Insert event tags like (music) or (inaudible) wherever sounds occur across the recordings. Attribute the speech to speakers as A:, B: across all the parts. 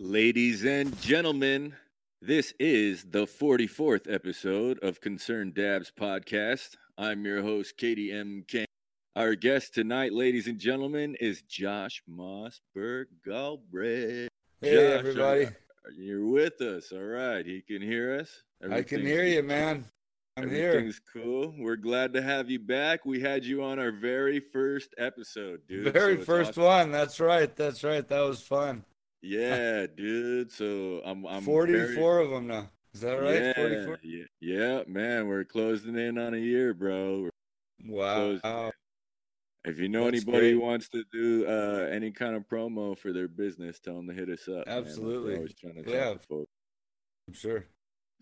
A: Ladies and gentlemen, this is the 44th episode of Concerned Dabs podcast. I'm your host, Katie M. Kane. Our guest tonight, ladies and gentlemen, is Josh Mossberg Galbraith.
B: Hey,
A: Josh,
B: everybody.
A: are- You're with us. All right. He can hear us.
B: I can hear you, man. I'm here.
A: Everything's cool. We're glad to have you back. We had you on our very first episode, dude.
B: Very
A: so
B: first
A: awesome.
B: one. That's right. That's right. That was fun.
A: Yeah, (laughs) dude. So I'm I'm
B: 44
A: very-
B: of them now. Is that right?
A: Yeah,
B: 44?
A: yeah, yeah, man. We're closing in on a year, bro. We're
B: Wow.
A: closing. If you know
B: That's
A: anybody who wants to do uh, any kind of promo for their business, tell them to hit us up.
B: Absolutely.
A: always trying to
B: Yeah.
A: folks.
B: I'm sure.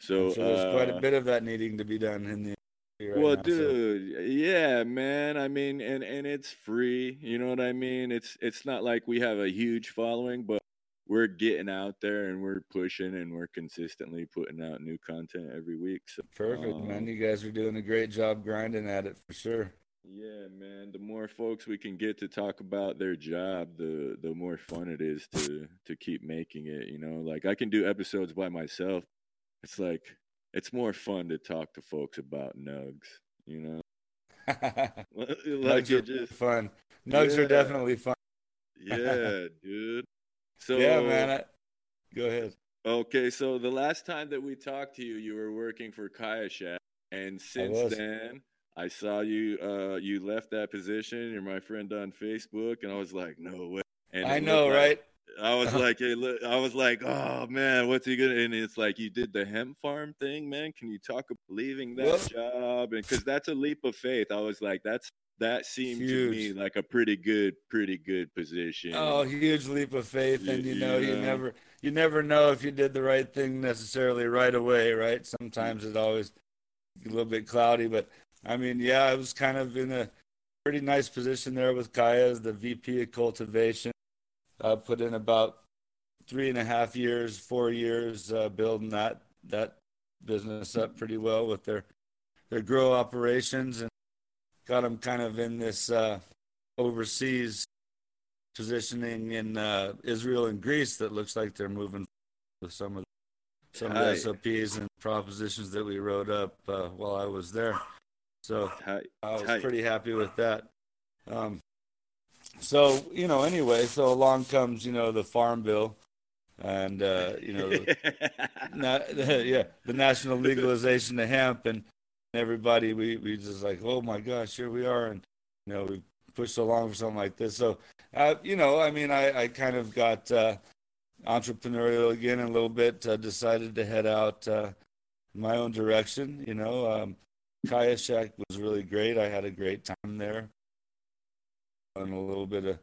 A: So
B: I'm sure there's quite
A: uh,
B: a bit of that needing to be done in the right
A: well,
B: now, so-
A: dude, yeah, man. I mean, and and it's free. You know what I mean? It's it's not like we have a huge following, but we're getting out there and we're pushing and we're consistently putting out new content every week. So
B: Perfect, man.
A: um,
B: You guys are doing a great job grinding at it for sure.
A: Yeah, man. The more folks we can get to talk about their job, the the more fun it is to to keep making it. You know, like I can do episodes by myself. It's like it's more fun to talk to folks about nugs. You know, (laughs) (laughs) like
B: Nugs are
A: just
B: fun. Nugs
A: Yeah.
B: are definitely fun. (laughs)
A: yeah, dude. So
B: yeah, man. I, go ahead.
A: Okay, so the last time that we talked to you, you were working for Kaya Shack, and since
B: was.
A: then, I saw you. Uh, you left that position. You're my friend on Facebook, and I was like, no way. And
B: I know,
A: like-
B: right?
A: I was (laughs) like, hey, look, I was like, oh man, what's he gonna? And it's like you did the hemp farm thing, man. Can you talk about leaving that
B: Well-
A: job? And because that's a leap of faith, I was like, that's that seemed to me like a pretty good, pretty good position.
B: Oh, huge leap of faith, and you know, you never, you never know if you did the right thing necessarily right away, right? Sometimes it's always a little bit cloudy, but I mean, yeah, I was kind of in a pretty nice position there with Kaya as the VP of cultivation. I put in about three and a half years, four years uh, building that that business up pretty well with their their grow operations, and got them kind of in this uh, overseas positioning in uh, Israel and Greece that looks like they're moving with some of some of the. SOPs and propositions that we wrote up uh, while I was there. So I was pretty happy with that. Um, so you know, anyway, so along comes you know the farm bill, and uh, you know, the, (laughs) na- (laughs) yeah, the national legalization of hemp, and everybody we we just like, oh my gosh, here we are, and you know, we pushed along for something like this. So, uh, you know, I mean, I I kind of got uh, entrepreneurial again a little bit. Uh, decided to head out uh, my own direction. You know, um, Shack was really great. I had a great time there, and a little bit of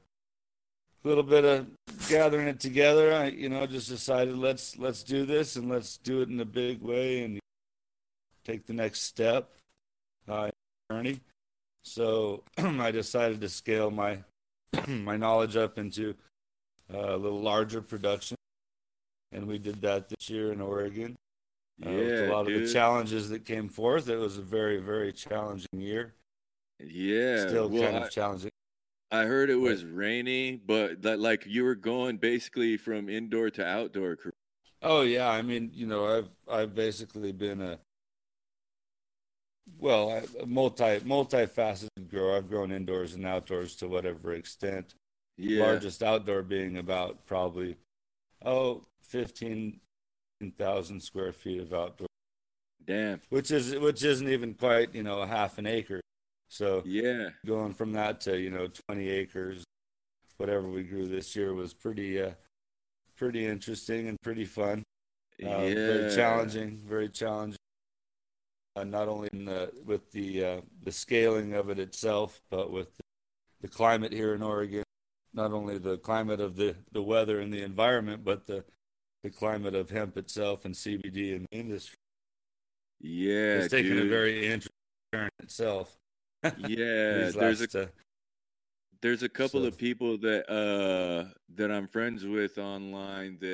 B: little bit of gathering it together. I, you know, just decided let's let's do this and let's do it in a big way and take the next step uh, in the journey. So (clears throat) I decided to scale my (clears throat) my knowledge up into uh, a little larger production, and we did that this year in Oregon. Uh, with a lot
A: dude.
B: of the challenges that came forth. It was a very very challenging year.
A: yeah,
B: Still
A: well,
B: kind
A: I-
B: of challenging.
A: I heard it was rainy, but that like you were going basically from indoor to outdoor.
B: Oh yeah, I mean, you know, I've I've basically been a well, I- a multi multifaceted grower. I've grown indoors and outdoors to whatever extent.
A: Yeah,
B: Largest outdoor being about probably oh 15,000 square feet of outdoor,
A: damn.
B: which is which isn't even quite you know a half an acre. So
A: Yeah,
B: going from that to you know 20 acres, whatever we grew this year was pretty uh, pretty interesting and pretty fun. Uh,
A: yeah.
B: Very challenging, very challenging. Uh, not only in the, with the uh, the scaling of it itself, but with the climate here in Oregon. Not only the climate of the, the weather and the environment, but the the climate of hemp itself and CBD in the industry.
A: Yeah,
B: it's taken a very interesting turn itself. (laughs)
A: yeah. There's a
B: uh,
A: there's a couple
B: So-
A: of people that uh that I'm friends with online that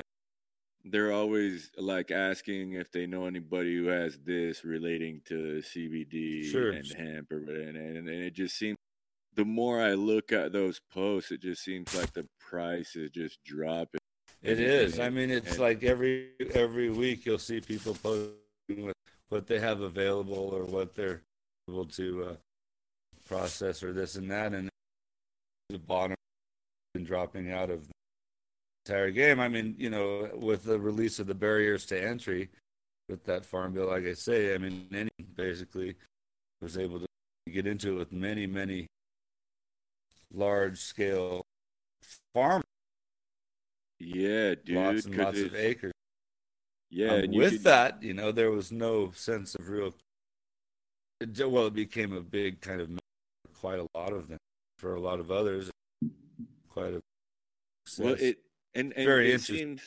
A: they're always like asking if they know anybody who has this relating to CBD
B: Sure.
A: and hemp or and, and, and it just seems the more I look at those posts, it just seems like the price is just dropping.
B: It is. I mean, it's and, like every every week you'll see people posting what, what they have available or what they're able to uh, process or this and that, and the bottom and dropping out of entire game. I mean, you know, with the release of the barriers to entry with that farm bill, like I say, I mean, any basically was able to get into it with many, many large scale farm
A: yeah, dude.
B: Lots and lots of acres.
A: Yeah,
B: um, with could... that, you know, there was no sense of real. Well, it became a big kind of quite a lot of them for a lot of others. Quite a
A: success. well, it and, and
B: very
A: it seems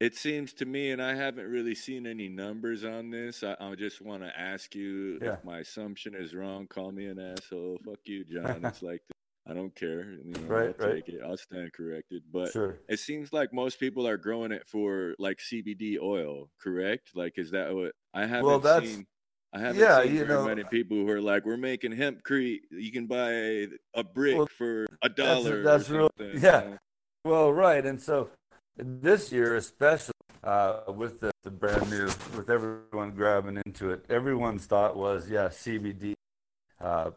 A: it seems to me, and I haven't really seen any numbers on this. I, I just want to ask you yeah. if my assumption is wrong. Call me an asshole. Fuck you, John. It's (laughs) like I don't care. You know, right, I'll right. take it. I'll stand corrected. But
B: sure.
A: it seems like most people are growing it for like CBD oil, correct? Like, is that what I haven't well, that's, seen? I haven't yeah, seen very know, many uh people who are like, "We're making hempcrete. You can buy a, a brick well, for a dollar."
B: That's, that's real. Yeah. You know? Well, right, and so this year, especially uh, with the, the brand new, with everyone grabbing into it, everyone's thought was, yeah, CBD. Uh,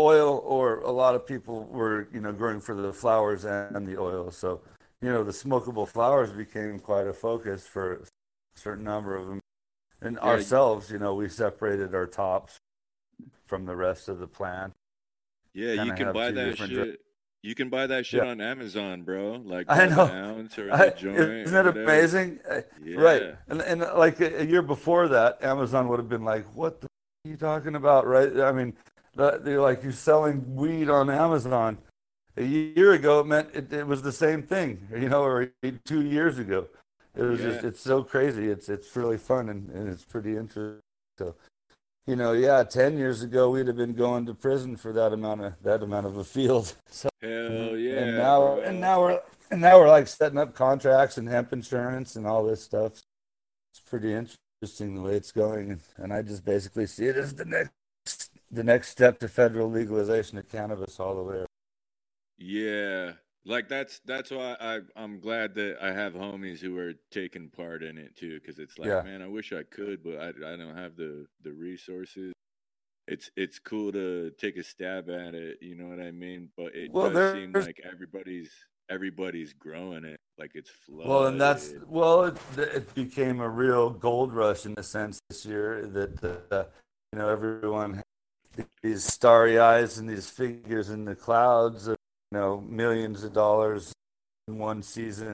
B: oil or a lot of people were you know growing for the flowers and the oil so you know the smokable flowers became quite a focus for a certain number of them and yeah. ourselves you know we separated our tops from the rest of the plant
A: yeah you can buy that shit you can buy that shit yeah. on Amazon, bro. Like
B: I know. (laughs) I, joint isn't that amazing? Uh, yeah. Right. And and uh, like a year before that, Amazon would have been like, "What the are you talking about?" Right? I mean, they're like you're selling weed on Amazon. A year ago, it meant it, it was the same thing, you know, or two years ago. It was yeah. just, it's so crazy. It's, it's really fun and, and it's pretty interesting. So, you know, yeah, 10 years ago, we'd have been going to prison for that amount of, that amount of a field. (laughs) So,
A: Hell yeah.
B: And now, and now we're, and now we're like setting up contracts and hemp insurance and all this stuff. It's pretty interesting the way it's going. And, and I just basically see it as the next the next step to federal legalization of cannabis all the way.
A: Yeah, like that's that's why I I'm glad that I have homies who are taking part in it too, because it's like, yeah. man, I wish I could, but I I don't have the the resources. It's it's cool to take a stab at it, you know what I mean? But it well, does seem like everybody's everybody's growing it like it's flooded.
B: Well, and that's well, it, it became a real gold rush in a sense this year that uh, you know everyone has these starry eyes and these figures in the clouds of you know millions of dollars in one season,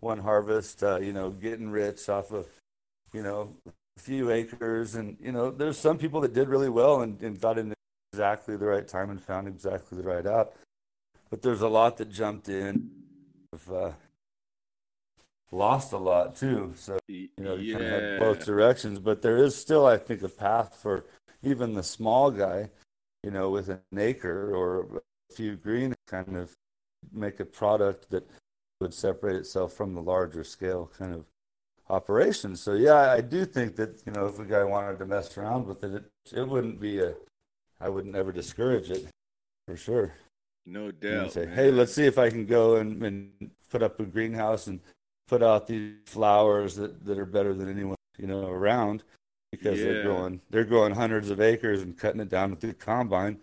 B: one harvest. Uh, you know, getting rich off of you know a few acres, and you know there's some people that did really well and, and got in exactly the right time and found exactly the right app. But there's a lot that jumped in. Uh, lost a lot too. So you know, you yeah. kind of have both directions. But there is still, I think, a path for even the small guy, you know, with an acre or a few green, kind of make a product that would separate itself from the larger scale kind of operations. So yeah, I do think that you know if a guy wanted to mess around with it, it, it wouldn't be a, I wouldn't ever discourage it, for sure.
A: No doubt.
B: say, hey, let's see if I can go and, and put up a greenhouse and put out these flowers that, that are better than anyone you know around because yeah. they're growing they're growing hundreds of acres and cutting it down with the combine.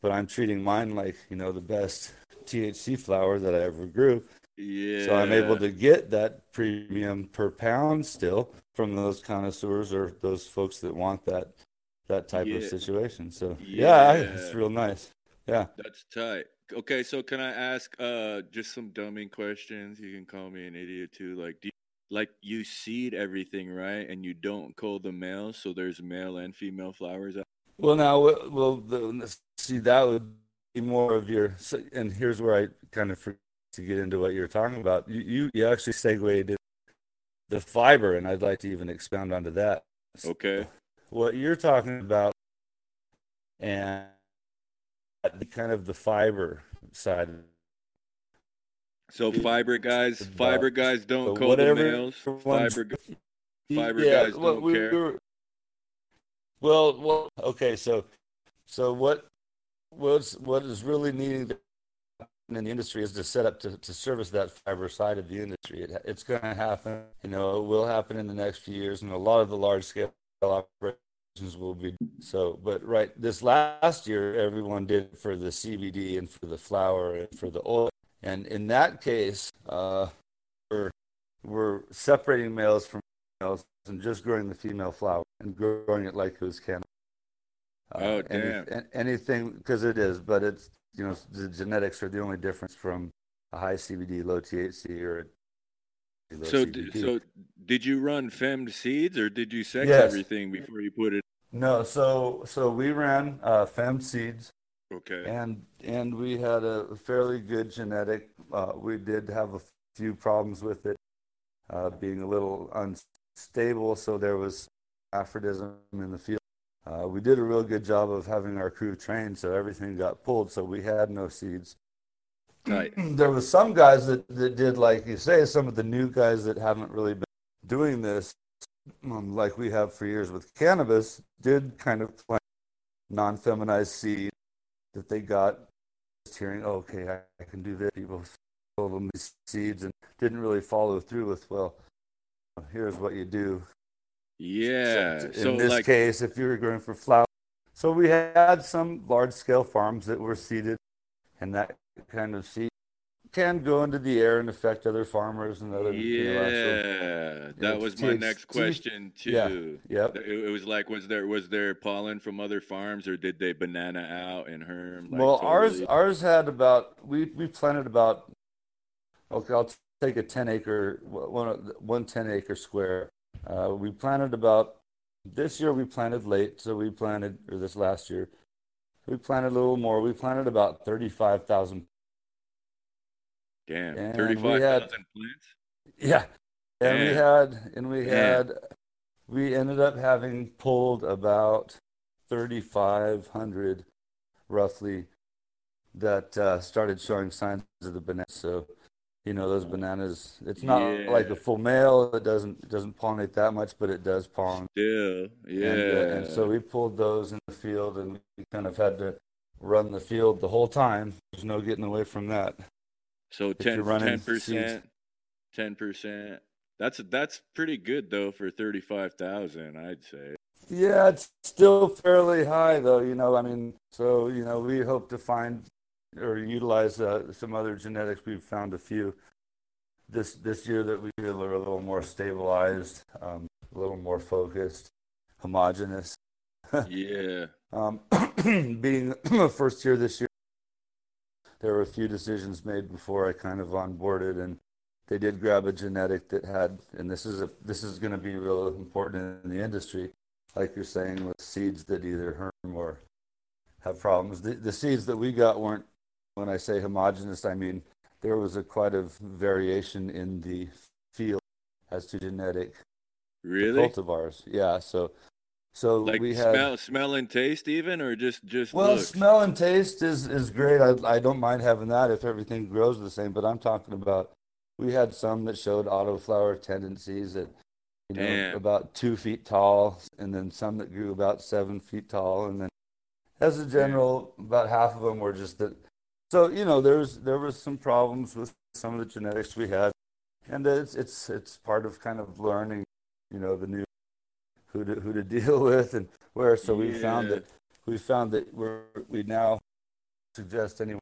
B: But I'm treating mine like you know the best THC flower that I ever grew.
A: Yeah.
B: So I'm able to get that premium per pound still from those connoisseurs or those folks that want that that type yeah. of situation. So yeah. yeah, it's real nice. Yeah.
A: That's tight. Okay, so can I ask uh just some dumbing questions? You can call me an idiot too. Like, do you, like you seed everything right and you don't cull the male so there's male and female flowers out
B: well now well the, see that would be more of your and here's where i kind of forget to get into what you're talking about you you, you actually segued the fiber and i'd like to even expound onto that
A: okay
B: what you're talking about and kind of the fiber side
A: so fiber guys, fiber guys don't call the males. Fiber, fiber yeah, guys don't we, care. We
B: well, well, okay. So, so what, what's what is really needing in the industry is to set up to, to service that fiber side of the industry. It, it's going to happen. You know, it will happen in the next few years, and a lot of the large scale operations will be so. But right, this last year, everyone did for the CBD and for the flower and for the oil. And in that case, uh, we're we're separating males from females and just growing the female flower and growing it like it was cannabis.
A: Uh, oh damn!
B: Any, anything because it is, but it's you know the genetics are the only difference from a high CBD, low THC, or
A: low so CBD. so did you run femmed seeds or did you sex yes. everything before you put it?
B: No, so so we ran uh, femmed seeds.
A: Okay.
B: And and we had a fairly good genetic. Uh, we did have a few problems with it, uh, being a little unstable. So there was aphrodism in the field. Uh, we did a real good job of having our crew trained, so everything got pulled, so we had no seeds.
A: Right.
B: There was some guys that, that did, like you say, some of the new guys that haven't really been doing this, um, like we have for years with cannabis, did kind of plant non-feminized seed that they got. Just hearing, oh, okay, I, I can do this. People told them these seeds and didn't really follow through with, well, here's what you do.
A: Yeah.
B: So in so this like... case, if you were growing for flower, so we had some large scale farms that were seeded, and that kind of seed can go into the air and affect other farmers and other.
A: Uh, yeah, know, so, that was my next question too. Yeah,
B: yep.
A: It, it, was like, was there was there pollen from other farms, or did they banana out and herm?
B: Like, well, totally? ours ours had about we we planted about. Okay, I'll take a ten acre one one ten acre square uh, we planted about this year. We planted late, so we planted or this last year we planted a little more. We planted about thirty-five thousand.
A: Damn, thirty-five thousand plants.
B: Yeah, and Damn. we had and we Damn. had we ended up having pulled about thirty-five hundred, roughly, that uh, started showing signs of the banana. So you know those bananas. It's not yeah. like a full male it doesn't it doesn't pollinate that much but it does pollinate.
A: Yeah yeah
B: and, uh, and, so we pulled those in the field and we kind of had to run the field the whole time. There's no getting away from that.
A: So 10 percent 10 percent. That's that's pretty good though for 35000 i'd say.
B: Yeah it's still fairly high though you know i mean so you know we hope to find or utilize uh, some other genetics. We've found a few this this year that we feel are a little more stabilized, um, a little more focused, homogenous.
A: yeah. (laughs)
B: Um, (clears throat) being the (clears throat) first year this year, there were a few decisions made before I kind of onboarded, and they did grab a genetic that had, and this is a this is going to be real important in the industry, like you're saying, with seeds that either herm or have problems. The, the seeds that we got weren't when I say homogenous, I mean there was a quite a variation in the field as to genetic
A: really
B: cultivars. Yeah, so so
A: like
B: we had
A: smell, smell and taste even, or just just
B: well,
A: looks?
B: smell and taste is is great. I I don't mind having that if everything grows the same. But I'm talking about we had some that showed autoflower tendencies that you know Damn. about two feet tall, and then some that grew about seven feet tall, and then as a general, Damn. about half of them were just that so you know, there's there was some problems with some of the genetics we had, and it's it's it's part of kind of learning, you know, the new who to who to (laughs) deal with and where. So we yeah. found that we found that we're we now suggest anyone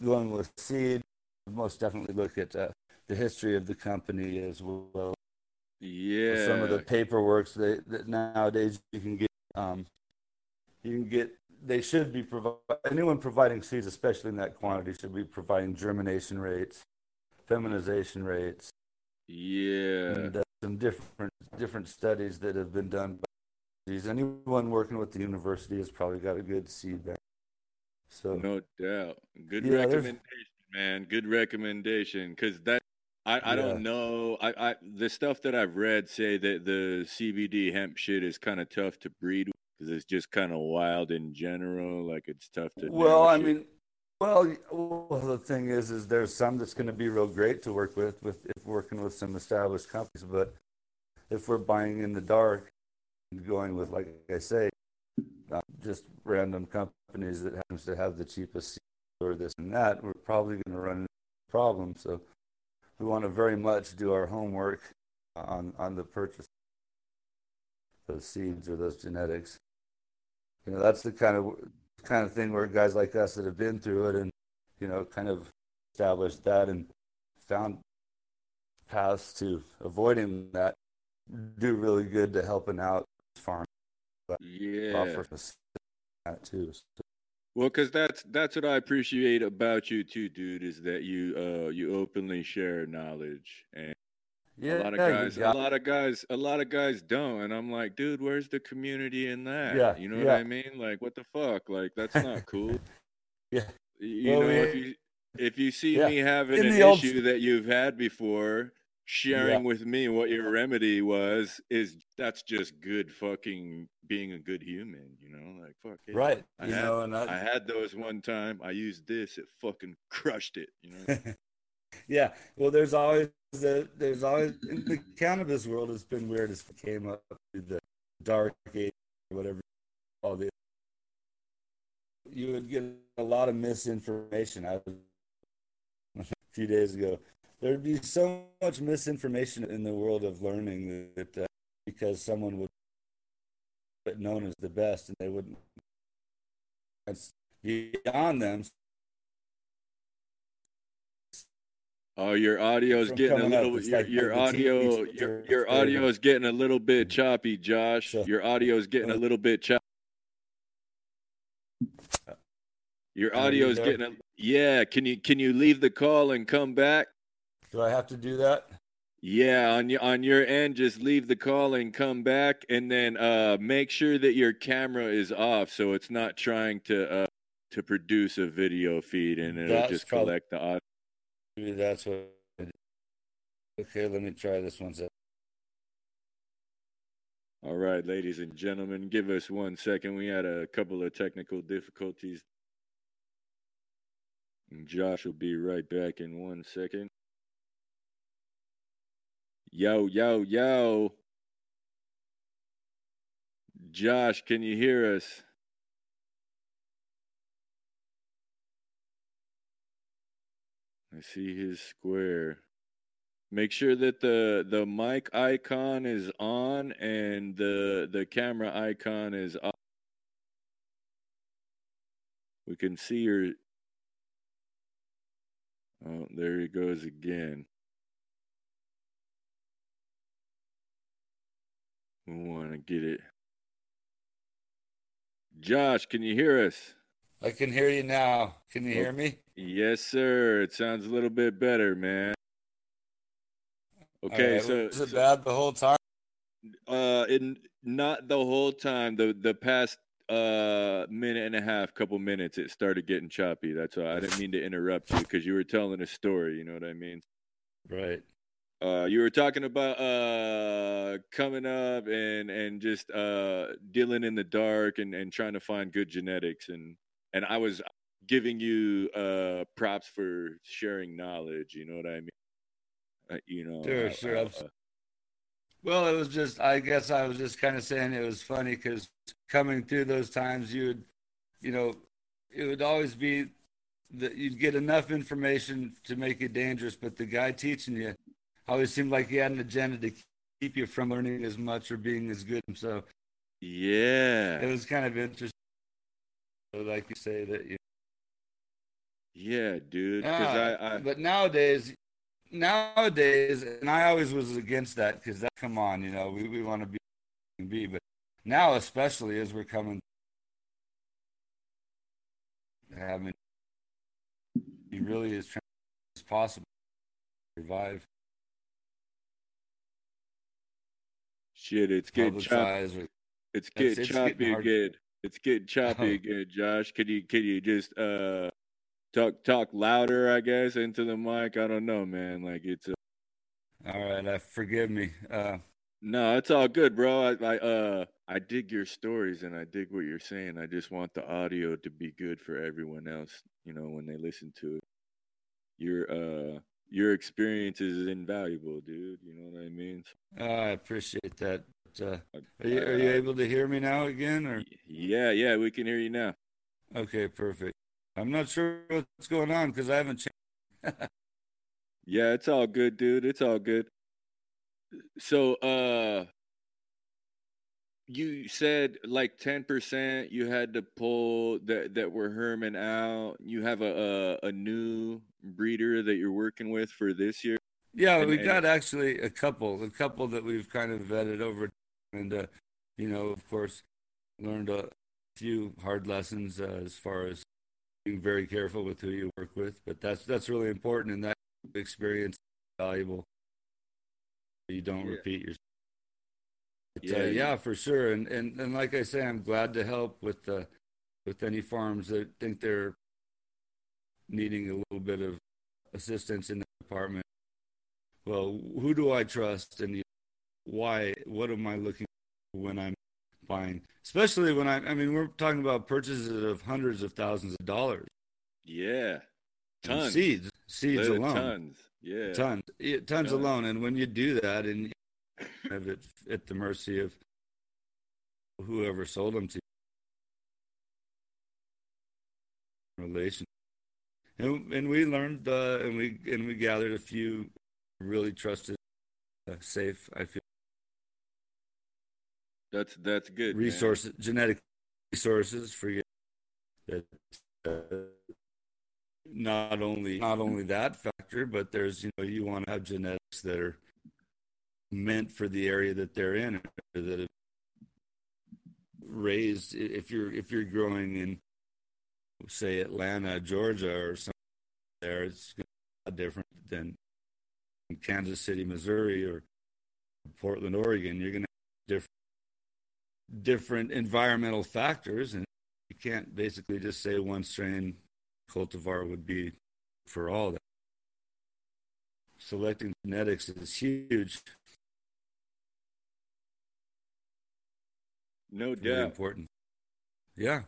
B: going with seed most definitely look at uh, the history of the company as well.
A: Yeah,
B: some of the paperwork that, that nowadays you can get um, you can get they should be providing anyone providing seeds, especially in that quantity, should be providing germination rates, feminization rates.
A: Yeah,
B: and uh, some different different studies that have been done. By these anyone working with the university has probably got a good seed bank. So
A: no doubt, good yeah, recommendation, man. Good recommendation because that I, I yeah. don't know. I, I the stuff that I've read say that the CBD hemp shit is kind of tough to breed because it's just kind of wild in general. Like it's tough to.
B: Well, I mean, well, well, the thing is, is there's some that's going to be real great to work with, with if working with some established companies. But if we're buying in the dark, and going with, like I say, uh, just random companies that happens to have the cheapest or this and that, we're probably going to run into problems. So we want to very much do our homework on on the purchase of those seeds or those genetics. You know, that's the kind of kind of thing where guys like us that have been through it and you know kind of established that and found paths to avoiding that do really good to helping out farm.
A: Yeah.
B: That too. So.
A: Well, because that's that's what I appreciate about you too, dude. Is that you uh you openly share knowledge and
B: yeah,
A: a lot of guys, a lot of guys, a lot of guys don't, and I'm like, dude, where's the community in that?
B: Yeah,
A: you know
B: yeah.
A: what I mean? Like, what the fuck? Like, that's not cool. (laughs)
B: yeah,
A: you well, know, we, if you if you see
B: yeah.
A: me having
B: in
A: an issue old... that you've had before, sharing yeah. with me what your remedy was, is that's just good fucking being a good human. You know, like fuck it.
B: Right.
A: I
B: you
A: had,
B: know, and I...
A: I had those one time. I used this. It fucking (laughs) crushed it. You know. (laughs)
B: yeah. Well, there's always the there's always in the cannabis world. It's been weird. As it came up through the dark age, whatever. All the you would get a lot of misinformation. I was (laughs) a few days ago. There'd be so much misinformation in the world of learning that uh, because someone would be known as the best, and they wouldn't. That's beyond them.
A: Oh, your audio is getting a little. Your, like your audio, your, your audio is getting a little bit choppy, Josh. So, your audio is getting a little bit choppy. Your audio is getting a. Yeah, can you can you leave the call and come back?
B: Do I have to do that?
A: Yeah, on your on your end, just leave the call and come back, and then uh, make sure that your camera is off, so it's not trying to uh, to produce a video feed, and it'll That's just collect the audio.
B: Maybe that's what. Okay, let me try this one. Second.
A: All right, ladies and gentlemen, give us one second. We had a couple of technical difficulties. Josh will be right back in one second. Yo, yo, yo. Josh, can you hear us? I see his square. Make sure that the the mic icon is on and the the camera icon is off. We can see your Oh, there he goes again. We want to get it. Josh, can you hear us?
B: I can hear you now. Can you hear me?
A: Yes, sir. It sounds a little bit better, man. Okay, right. so
B: was it so, bad the whole time?
A: Uh, in not the whole time. The the past uh minute and a half, couple minutes, it started getting choppy. That's why I didn't mean to interrupt you because you were telling a story. You know what I mean?
B: Right.
A: Uh, you were talking about uh coming up and and just uh dealing in the dark and and trying to find good genetics and and I was giving you uh props for sharing knowledge. You know what I mean? Uh, you know.
B: Sure,
A: I,
B: sure.
A: I, uh,
B: well, it was just. I guess I was just kind of saying it was funny because coming through those times, you would, you know, it would always be that you'd get enough information to make it dangerous, but the guy teaching you always seemed like he had an agenda to keep you from learning as much or being as good. So,
A: yeah,
B: it was kind of interesting. Like you say that you.
A: Yeah, dude. Uh, I, I,
B: but nowadays, nowadays, and I always was against that because that. Come on, you know, we, we want to be be, but now especially as we're coming, having he really is trying as possible to revive.
A: Shit, it's getting choppy. It's getting choppy again. It's getting choppy again, Josh. Can you can you just uh talk talk louder, I guess, into the mic? I don't know, man. Like it's a...
B: All right, uh, forgive me. Uh
A: no, it's all good, bro. I, I uh I dig your stories and I dig what you're saying. I just want the audio to be good for everyone else, you know, when they listen to it. Your uh your experience is invaluable, dude. You know what I mean?
B: Uh, I appreciate that. Uh, are you are you able to hear me now again? Or
A: yeah, yeah, we can hear you now.
B: Okay, perfect. I'm not sure what's going on because I haven't changed. (laughs)
A: yeah, it's all good, dude. It's all good. So, uh, you said like 10% you had to pull that that were herming out you have a, a, a new breeder that you're working with for this year
B: yeah and, we got actually a couple a couple that we've kind of vetted over and uh, you know of course learned a few hard lessons uh, as far as being very careful with who you work with but that's that's really important and that experience valuable you don't yeah. repeat your yeah, uh, yeah, for sure. And, and and like I say, I'm glad to help with uh, with any farms that think they're needing a little bit of assistance in the department. Well, who do I trust, and why? What am I looking for when I'm buying? Especially when I, I mean, we're talking about purchases of hundreds of thousands of dollars.
A: Yeah,
B: tons and seeds, seeds alone,
A: tons, yeah,
B: tons, tons, tons alone. And when you do that, and have it at the mercy of whoever sold them to you. relation and, and we learned uh, and we and we gathered a few really trusted uh, safe i feel
A: that's that's good
B: resources man. genetic resources for you that uh, not only not only that factor but there's you know you want to have genetics that are meant for the area that they're in that raised if you're if you're growing in say Atlanta, Georgia or something there, it's different than in Kansas City, Missouri or Portland, Oregon. You're gonna have different different environmental factors and you can't basically just say one strain cultivar would be for all that. Selecting genetics is huge
A: No doubt.
B: Really important. Yeah.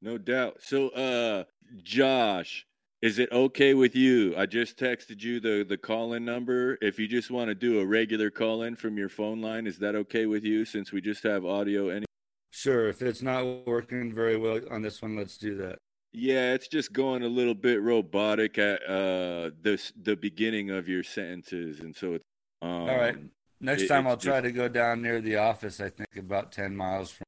A: No doubt. So, uh, Josh, is it okay with you? I just texted you the the call in number. If you just want to do a regular call in from your phone line, is that okay with you? Since we just have audio. Any.
B: Sure. If it's not working very well on this one, let's do that.
A: Yeah, it's just going a little bit robotic at uh the the beginning of your sentences, and so it's um,
B: all right. Next it, time I'll try just, to go down near the office. I think about ten miles from.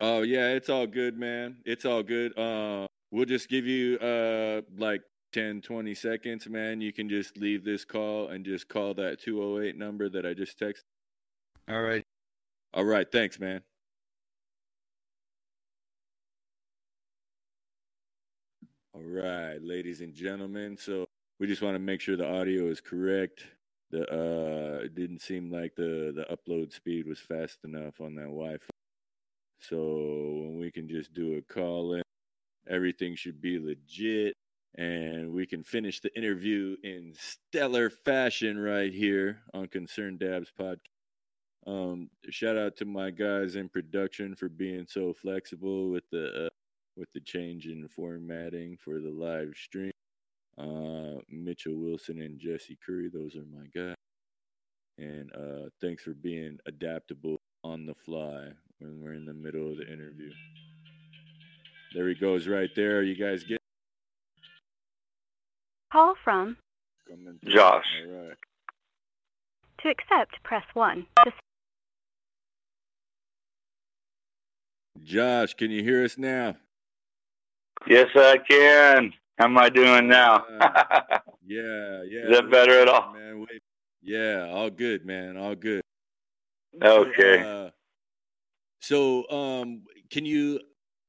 A: Oh yeah, it's all good, man. It's all good. Uh, we'll just give you uh like 10, 20 seconds, man. You can just leave this call and just call that 208 number that I just texted.
B: All right.
A: All right. Thanks, man. All right, ladies and gentlemen. So we just want to make sure the audio is correct the uh it didn't seem like the the upload speed was fast enough on that Wi-Fi. So when we can just do a call in, everything should be legit and we can finish the interview in stellar fashion right here on Concerned Dabs podcast. Um, shout out to my guys in production for being so flexible with the uh, with the change in formatting for the live stream. Uh, Mitchell Wilson and Jesse Curry, those are my guys. And uh, thanks for being adaptable on the fly when we're in the middle of the interview. There he goes, right there. You guys get
C: call from
D: Josh.
A: All right.
C: To accept, press one.
A: Josh, can you hear us now?
D: Yes, I can. How am I doing now? (laughs)
A: yeah, yeah.
D: Is that better at all?
A: Man, wait. Yeah, all good, man. All good.
D: Okay.
A: Uh, so, um, can you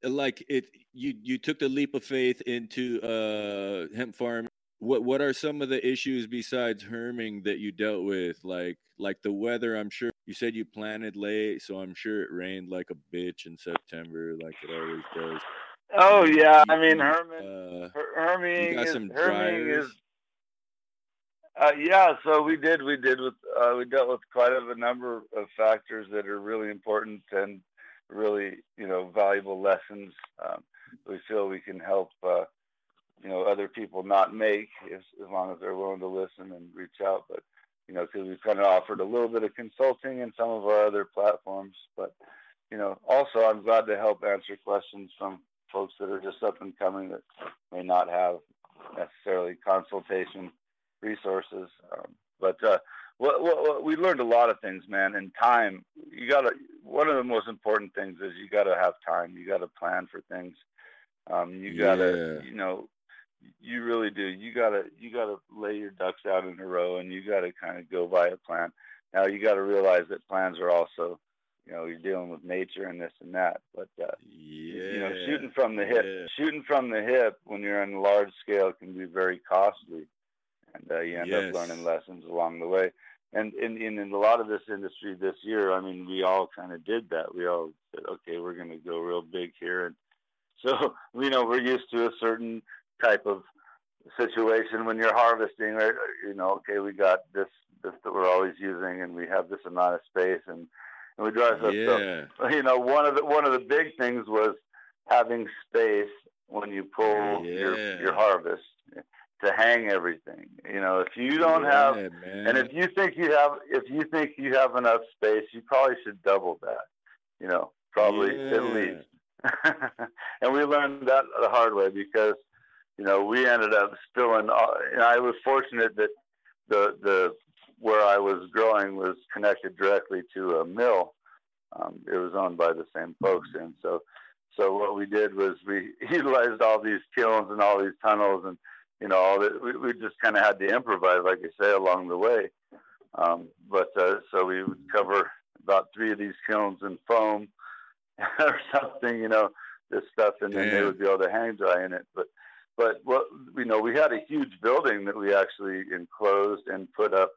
A: like it? You you took the leap of faith into uh hemp farm. What what are some of the issues besides herming that you dealt with? Like like the weather. I'm sure you said you planted late, so I'm sure it rained like a bitch in September, like it always does.
D: Oh yeah, I mean herming. Uh, Herming is Herming is. Uh, yeah, so we did. We did with uh, we dealt with quite a number of factors that are really important and really you know valuable lessons. Um, we feel we can help uh, you know other people not make as, long as they're willing to listen and reach out. But you know, because we've kind of offered a little bit of consulting in some of our other platforms. But you know, also I'm glad to help answer questions from
B: folks that are just up and coming that may not have necessarily consultation resources. Um, but uh, what, what, we learned a lot of things, man. And time, you got to. One of the most important things is you got to have time. You got to plan for things. Um, you got to, yeah. you know, you really do. You gotta you gotta lay your ducks out in a row, and you gotta kind of go by a plan. Now you got to realize that plans are also, you know, you're dealing with nature and this and that. But uh, yeah, you know, shooting from the hip, yeah. shooting from the hip when you're on a large scale can be very costly, and uh, you end yes. up learning lessons along the way. And in, in, in a lot of this industry this year, I mean, we all kind of did that. We all said, okay, we're going to go real big here, and (laughs) so you know, we're used to a certain type of situation when you're harvesting, right? You know, okay, we got this this that we're always using, and we have this amount of space, and and we drive stuff. Yeah. So, you know, one of the one of the big things was having space when you pull yeah. your your harvest to hang everything. You know, if you don't yeah, have, man. and if you think you have, if you think you have enough space, you probably should double that. You know, probably yeah. at least. (laughs) and we learned that the hard way because you know, we ended up spilling. And I was fortunate that the the where I was growing was connected directly to a mill. Um, it was owned by the same folks, and so so what we did was we (laughs) utilized all these kilns and all these tunnels, and you know. We, we just kind of had to improvise, like I say, along the way. Um, but uh, so we would cover about three of these kilns in foam (laughs) or something, you know, this stuff, and then Damn. they would be able to hang dry in it. But but what you know, we had a huge building that we actually enclosed and put up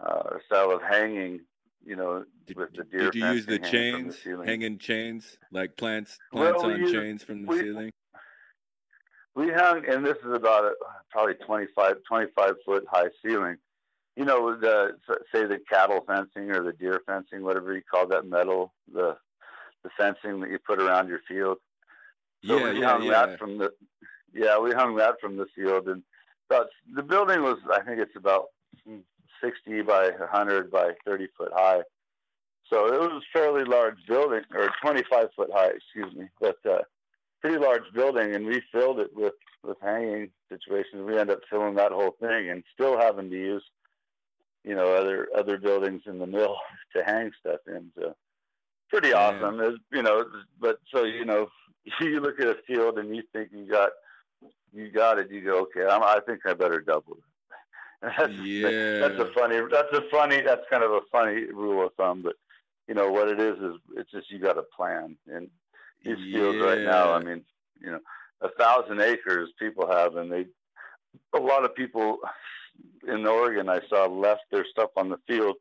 B: uh, a style of hanging. You know,
A: did,
B: with the deer.
A: Did you use the chains, the hanging chains, like plants, plants well, we on used, chains from the we, ceiling?
B: We hung, and this is about a, probably 25, 25 foot high ceiling. You know, the say the cattle fencing or the deer fencing, whatever you call that metal, the the fencing that you put around your field. So yeah, we yeah, hung yeah. that from the yeah, we hung that from the field, and but the building was, I think it's about 60 by 100 by 30 foot high. So it was a fairly large building, or 25 foot high, excuse me, but uh, pretty large building, and we filled it with with hanging situations. We ended up filling that whole thing, and still having to use, you know, other other buildings in the mill (laughs) to hang stuff in. So pretty awesome, yeah. you know. But so you know, (laughs) you look at a field and you think you got you got it. You go, okay, I'm, i think I better double it. That's, (laughs) yeah. That's a funny. That's a funny. That's kind of a funny rule of thumb, but you know what it is is it's just you got a plan. And these yeah. fields right now, I mean, you know, a thousand acres people have, and they a lot of people in Oregon I saw left their stuff on the field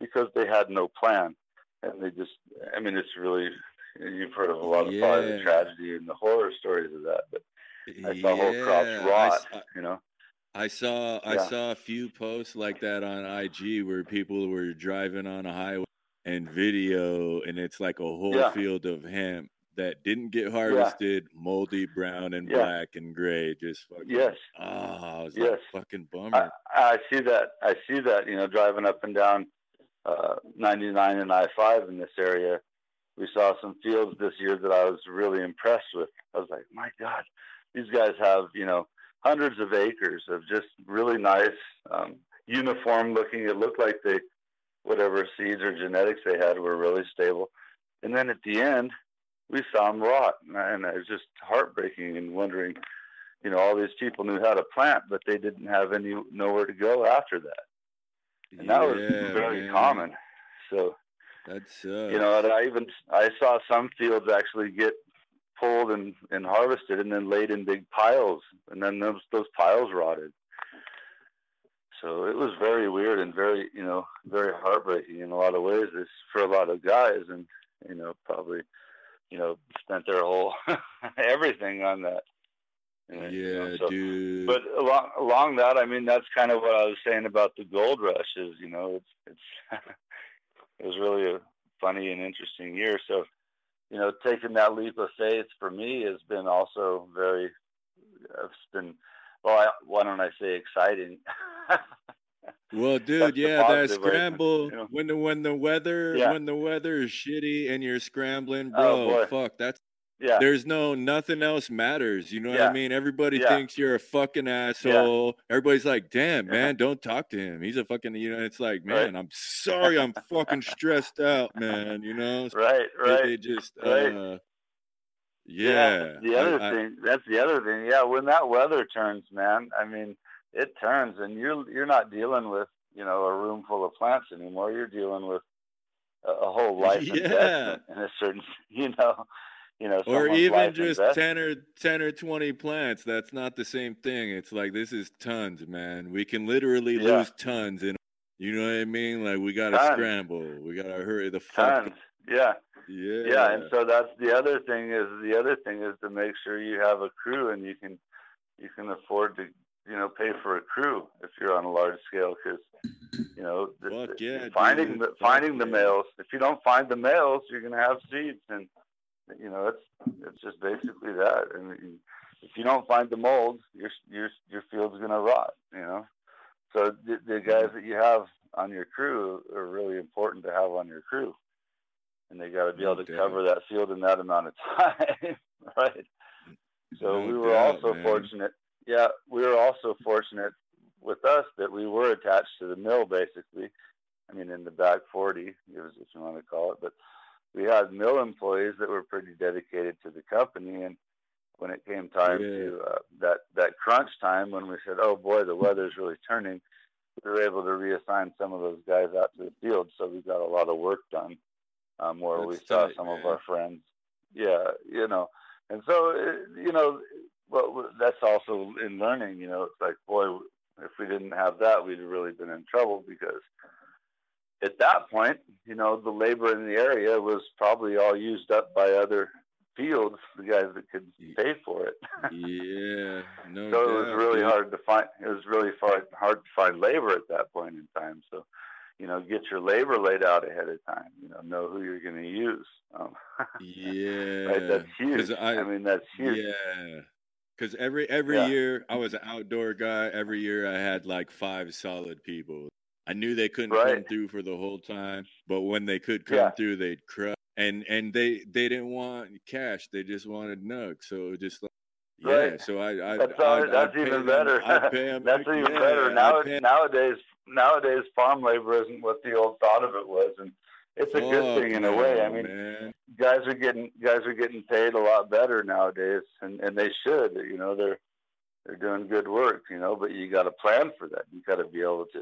B: because they had no plan, and they just. I mean, it's really you've heard of a lot of yeah. the tragedy and the horror stories of that, but I saw whole crops rot. I, you know.
A: I saw I yeah. saw a few posts like that on IG where people were driving on a highway and video, and it's like a whole yeah. field of hemp that didn't get harvested, yeah. moldy, brown, and black and gray. Just fucking,
B: yes.
A: Oh, yes. like fucking bummer.
B: I, I, see that. I see that. You know, driving up and down uh, 99 and I-5 in this area, we saw some fields this year that I was really impressed with. I was like, my God, these guys have you know hundreds of acres of just really nice um, uniform looking. It looked like they whatever seeds or genetics they had were really stable. And then at the end, we saw them rot, and it was just heartbreaking and wondering, you know, all these people knew how to plant, but they didn't have any nowhere to go after that, and that was very man. common. So
A: that's
B: you know, I even I saw some fields actually get pulled and, and harvested and then laid in big piles. And then those those piles rotted. So it was very weird and very you know very heartbreaking in a lot of ways. It's for a lot of guys and you know probably you know spent their whole (laughs) everything on that.
A: Yeah you know, so, dude.
B: but along along that i mean that's kind of what i was saying about the gold rush is you know it's it's (laughs) it was really a funny and interesting year. So you know, taking that leap of faith for me has been also very, it's been, well, I, why don't I say exciting? (laughs)
A: well, dude, yeah, that scramble you know? when the when the weather yeah. when the weather is shitty and you're scrambling, oh, bro. Oh, fuck, that's yeah. there's no nothing else matters. You know yeah. what I mean? Everybody yeah. thinks you're a fucking asshole. Everybody's like, damn, man, don't talk to him. He's a fucking, you know, it's like, man, right. I'm sorry, I'm fucking stressed out, man. You know?
B: Right, (laughs) right.
A: They, just, right. Uh, yeah.
B: the other I, thing. I, that's the other thing. Yeah, when that weather turns, man. I mean, it turns, and you're you're not dealing with you know a room full of plants anymore. You're dealing with a, a whole (laughs) life yeah. investment in a certain, (laughs) you know you know,
A: or even just ten or ten or twenty plants. That's not the same thing. It's like this is tons, man. We can literally yeah. lose tons, and you know what I mean. Like we gotta tons. scramble. We gotta hurry the fuck.
B: Tons. Yeah.
A: Yeah.
B: Yeah, and so that's the other thing is the other thing is to make sure you have a crew and you can you can afford to you know pay for a crew if you're on a large scale because you know
A: the, yeah,
B: finding the finding the males if you don't find the males you're gonna have seeds and you know, it's it's just basically that. And if you don't find the mold, your your your field's gonna rot. You know, so the, the guys that you have on your crew are really important to have on your crew, and they got to be no able to doubt. cover that field in that amount of (laughs) time, right? So no we were doubt, also man. fortunate. Yeah, we were also fortunate with us that we were attached to the mill, basically. I mean, in the back 40, if you want to call it, but we had mill employees that were pretty dedicated to the company and when it came time yeah. to uh, that that crunch time when we said oh boy the weather's really turning we were able to reassign some of those guys out to the field so we got a lot of work done um, where That's we saw tight, some man. of our friends yeah you know and so uh, you know well that's also in learning you know it's like boy if we didn't have that we'd have really been in trouble because at that point, you know, the labor in the area was probably all used up by other fields, the guys that could pay for it. (laughs)
A: yeah, no.
B: so
A: doubt,
B: it was really dude. hard to find. It was really hard hard to find labor at that point in time. So, you know, get your labor laid out ahead of time. You know, know who you're going to use. Um, (laughs)
A: yeah,
B: right. That's huge. I, I mean, that's huge.
A: Yeah. Because every every yeah. year I was an outdoor guy. Every year I had like five solid people I knew they couldn't right. come through for the whole time, but when they could come yeah. through, they'd crush. And and they they didn't want cash; they just wanted nugs. So it was just like, yeah. Right. So I, I
B: that's, I, that's I even better. Them, (laughs) that's even yeah, better. Now nowadays nowadays farm labor isn't what the old thought of it was, and it's a good thing in a way. I mean,
A: man.
B: guys are getting guys are getting paid a lot better nowadays, and and they should. You know, they're they're doing good work. You know, but you got to plan for that. You got to be able to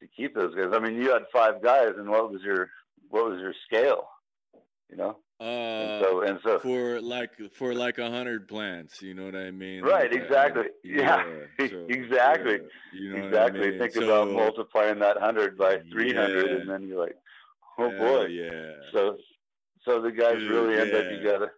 B: to keep those guys. I mean, you had five guys, and what was your what was your scale? You know.
A: Uh, and so and so for like for like a hundred plants, you know what I mean?
B: Right, like, exactly. Uh, yeah, yeah. So, (laughs) exactly. Yeah, you know exactly. I mean? Think so, about multiplying that hundred by three hundred, yeah. and then you're like, oh boy.
A: Yeah.
B: So, so the guys Dude, really end up. together.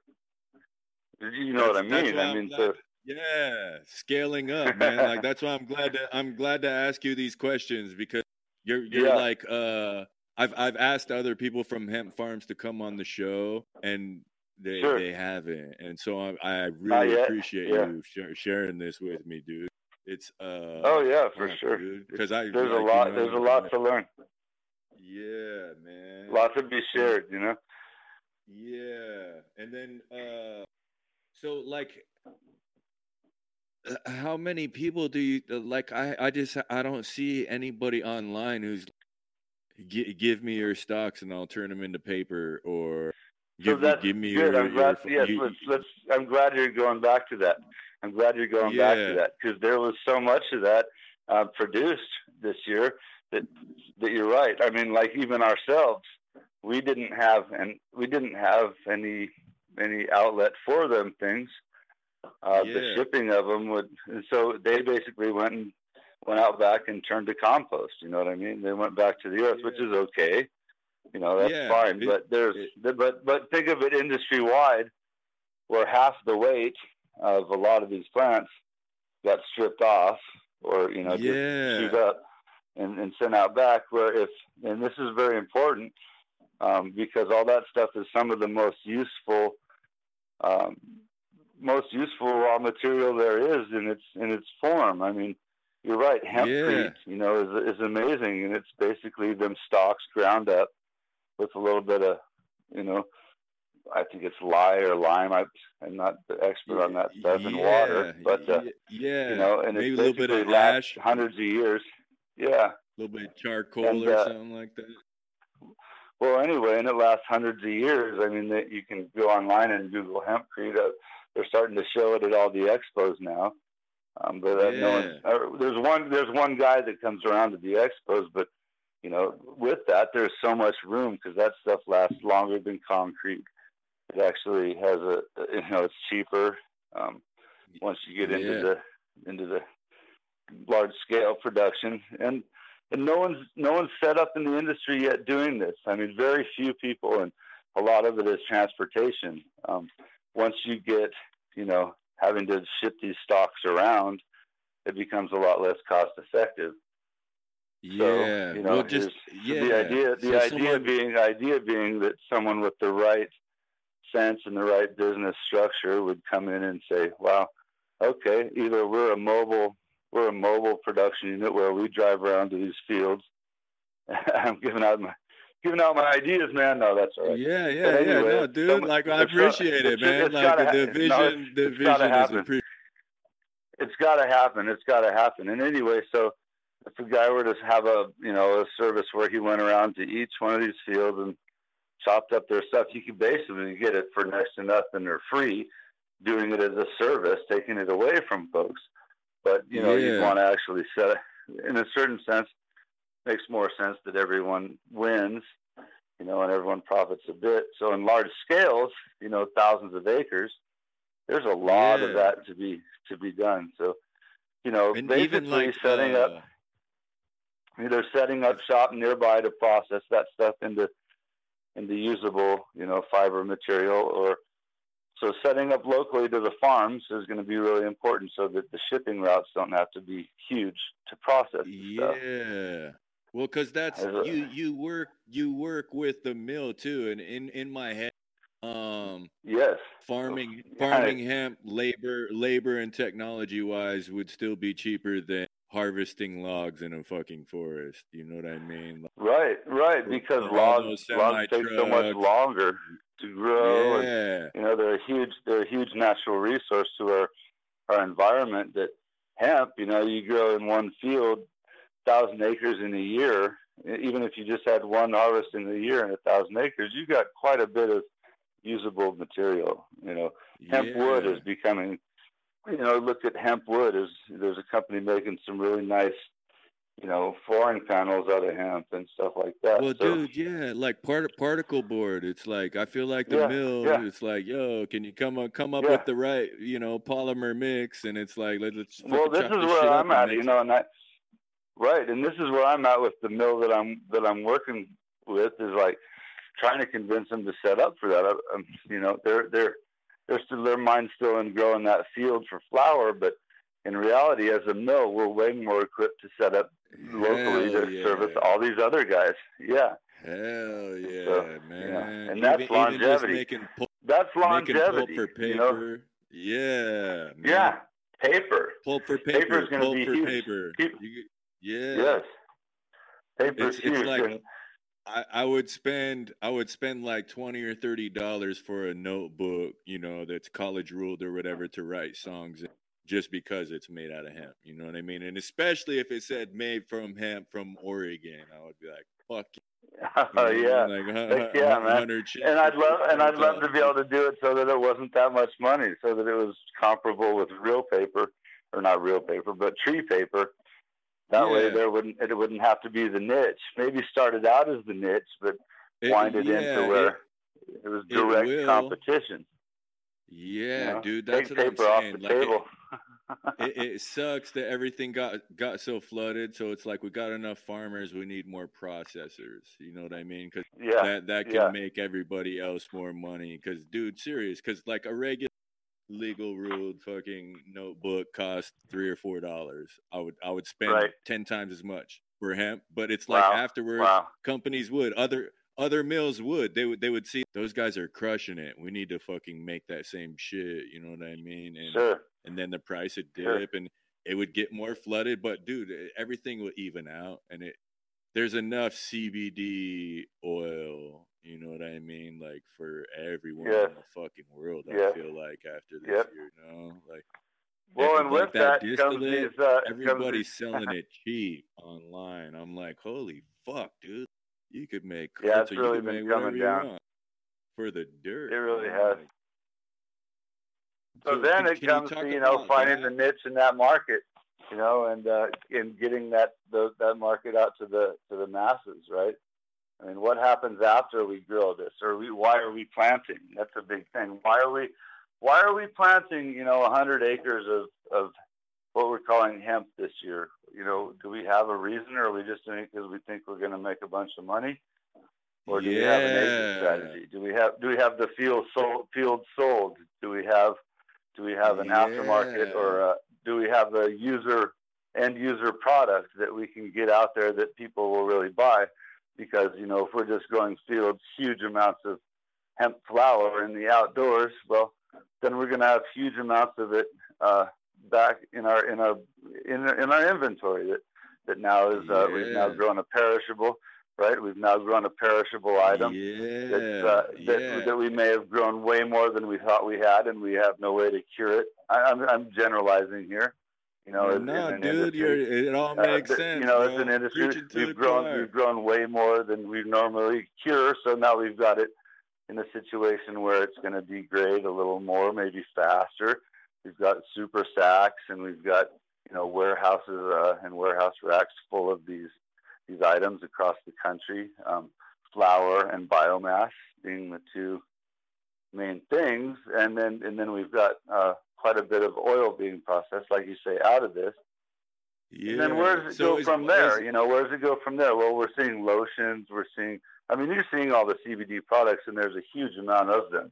B: You know that's, what I mean? I mean, so
A: yeah, scaling up, man. like that's why I'm glad to I'm glad to ask you these questions because you're you're yeah. like uh I've I've asked other people from hemp farms to come on the show and they sure. they haven't, and so I, I really appreciate yeah. you sh- sharing this with me, dude. It's uh
B: oh yeah for sure
A: because I
B: there's like, a lot you know, there's a lot to learn.
A: Yeah, man.
B: Lots lot to be shared, you know.
A: Yeah, and then uh, so like how many people do you like? I I just I don't see anybody online who's give me your stalks and I'll turn them into paper or give,
B: so that's
A: give me
B: good.
A: your.
B: I'm glad.
A: Your,
B: yes, you, let's, let's. I'm glad you're going back to that. I'm glad you're going yeah. back to that because there was so much of that uh, produced this year that that you're right. I mean, like even ourselves, we didn't have and we didn't have any any outlet for them things uh, yeah. the shipping of them would. And so they basically went and went out back and turned to compost. You know what I mean? They went back to the earth, yeah. which is okay. You know that's yeah, fine. It, but there's it, but but think of it industry wide, where half the weight of a lot of these plants got stripped off or you know
A: yeah.
B: chewed up and, and sent out back. Where if and this is very important um, because all that stuff is some of the most useful um, most useful raw material there is in its in its form. I mean, you're right. Hempcrete, yeah. you know, is is amazing, and it's basically them stalks ground up with a little bit of, you know, I think it's lye or lime. I, am not the expert on that stuff in water, but uh,
A: yeah,
B: you know, and
A: maybe
B: it's
A: a little bit of ash,
B: hundreds of years. Yeah,
A: a little bit of charcoal and, or uh, something like that.
B: Well, anyway, and it lasts hundreds of years. I mean, that you can go online and Google hempcrete. Uh, they're starting to show it at all the expos now. Um, but uh, yeah. no one, uh, there's one there's one guy that comes around to the expos, but you know, with that, there's so much room because that stuff lasts longer than concrete. It actually has a, you know, it's cheaper um, once you get into the into the large scale production, and and no one's no one's set up in the industry yet doing this. I mean, very few people, and a lot of it is transportation. Um, once you get, you know, having to ship these stalks around, it becomes a lot less cost effective.
A: Yeah, so, you know, well, just yeah.
B: The idea, the so idea someone... being, idea being that someone with the right sense and the right business structure would come in and say, "Wow, okay, either we're a mobile, we're a mobile production unit where we drive around to these fields. (laughs) I'm giving out my giving out my ideas, man. No, that's all right.
A: Yeah, yeah, anyway, yeah. No, dude, like I appreciate it, man. Like the vision, no, the vision is appreciated.
B: It's got to happen. It's got to happen. And anyway, so if a guy were to have a you know a service where he went around to each one of these fields and chopped up their stuff, you could basically get it for next to nothing or free, doing it as a service, taking it away from folks. But you know, yeah. you want to actually set it in a certain sense. Makes more sense that everyone wins, you know, and everyone profits a bit. So in large scales, you know, thousands of acres, there's a lot yeah. of that to be to be done. So, you know, and basically like, setting uh, up either setting up shop nearby to process that stuff into into usable, you know, fiber material or so setting up locally to the farms is going to be really important so that the shipping routes don't have to be huge to process.
A: Yeah. Stuff. Well, because that's a, you you work you work with the mill too, and in in my head, um,
B: yes,
A: farming farming hemp labor labor and technology wise would still be cheaper than harvesting logs in a fucking forest. You know what I mean?
B: Right, right. Because logs logs take so much longer to grow. Yeah. And, you know, they're a huge they're a huge natural resource to our our environment. That hemp, you know, you grow in one field, thousand acres in a year. Even if you just had one harvest in a year in a thousand acres, you got quite a bit of usable material. You know, hemp yeah. wood is becoming you know, look at hemp wood. There's there's a company making some really nice, you know, flooring panels out of hemp and stuff like that.
A: Well, so, dude, yeah, like part particle board. It's like I feel like the yeah, mill. Yeah. It's like, yo, can you come up come up yeah. with the right, you know, polymer mix? And it's like, let, us
B: Well, this is where I'm at, you know, and I, right, and this is where I'm at with the mill that I'm that I'm working with is like trying to convince them to set up for that. I, I'm, you know, they're they're they're still their mind's still in growing that field for flower, but in reality, as a mill, we're way more equipped to set up locally Hell to yeah. service all these other guys. Yeah.
A: Hell yeah, so, man!
B: And that's even, longevity. Even pulp, that's longevity.
A: for paper. You
B: know?
A: Yeah. Man.
B: Yeah. Paper.
A: Pulp for paper. Paper's going to be huge. Paper.
B: You,
A: yeah.
B: Yes. Paper's it's, huge. It's like, and,
A: I, I would spend I would spend like twenty or thirty dollars for a notebook, you know, that's college ruled or whatever to write songs just because it's made out of hemp. You know what I mean? And especially if it said made from hemp from Oregon, I would be like, fuck.
B: Oh (laughs) you know, yeah, like, yeah, man. And I'd love and I'd love to be able to do it so that it wasn't that much money, so that it was comparable with real paper, or not real paper, but tree paper that yeah. way, there wouldn't it wouldn't have to be the niche. Maybe started out as the niche, but it, wind it yeah, into where it, it was direct it competition.
A: Yeah, you know? dude, that's Take what paper I'm saying. Off the like table. It, (laughs) it, sucks that everything got got so flooded. So it's like we got enough farmers, we need more processors. You know what I mean? Because yeah, that that can yeah. make everybody else more money. Because dude, serious. Because like a regular legal ruled fucking notebook cost three or four dollars. I would I would spend right. ten times as much for hemp. But it's like wow. afterwards wow. companies would other other mills would they would they would see those guys are crushing it. We need to fucking make that same shit. You know what I mean? And
B: sure.
A: And then the price would dip sure. and it would get more flooded. But dude, everything would even out and it there's enough CBD oil. You know what I mean? Like for everyone in the fucking world. I feel like after this yep. year, you know, like.
B: Well, and with that, that comes these, uh,
A: everybody's comes (laughs) selling it cheap online. I'm like, holy fuck, dude! You could make
B: yeah, it's really been coming down
A: for the dirt.
B: It really has. Like, so, so then can, it comes you to you know finding that? the niche in that market, you know, and uh, and getting that the, that market out to the to the masses, right? I mean, what happens after we grow this, or we, why are we planting? That's a big thing. Why are we why are we planting you know 100 acres of of what we're calling hemp this year? You know, do we have a reason, or are we just doing it because we think we're going to make a bunch of money? Or do yeah. we have an exit strategy? Do we have do we have the field sold? Field sold? Do we have do we have an yeah. aftermarket or a, do we have a user end user product that we can get out there that people will really buy? Because you know, if we're just growing fields, huge amounts of hemp flower in the outdoors, well, then we're going to have huge amounts of it uh, back in our in our in, in our inventory that that now is uh, yeah. we've now grown a perishable right? We've now grown a perishable item
A: yeah,
B: uh, that,
A: yeah.
B: that we may have grown way more than we thought we had, and we have no way to cure it. I, am I'm, I'm generalizing here. You know,
A: no, dude, it all uh, makes uh, sense.
B: You know,
A: bro.
B: as an industry, we've grown choir. we've grown way more than we normally cure. So now we've got it in a situation where it's going to degrade a little more, maybe faster. We've got super sacks, and we've got you know warehouses uh, and warehouse racks full of these these items across the country. Um, flour and biomass being the two main things, and then and then we've got uh, quite a bit of oil being processed, like you say, out of this.
A: Yeah.
B: And then where does it so go from there? You know, where does it go from there? Well, we're seeing lotions. We're seeing. I mean, you're seeing all the CBD products, and there's a huge amount of them.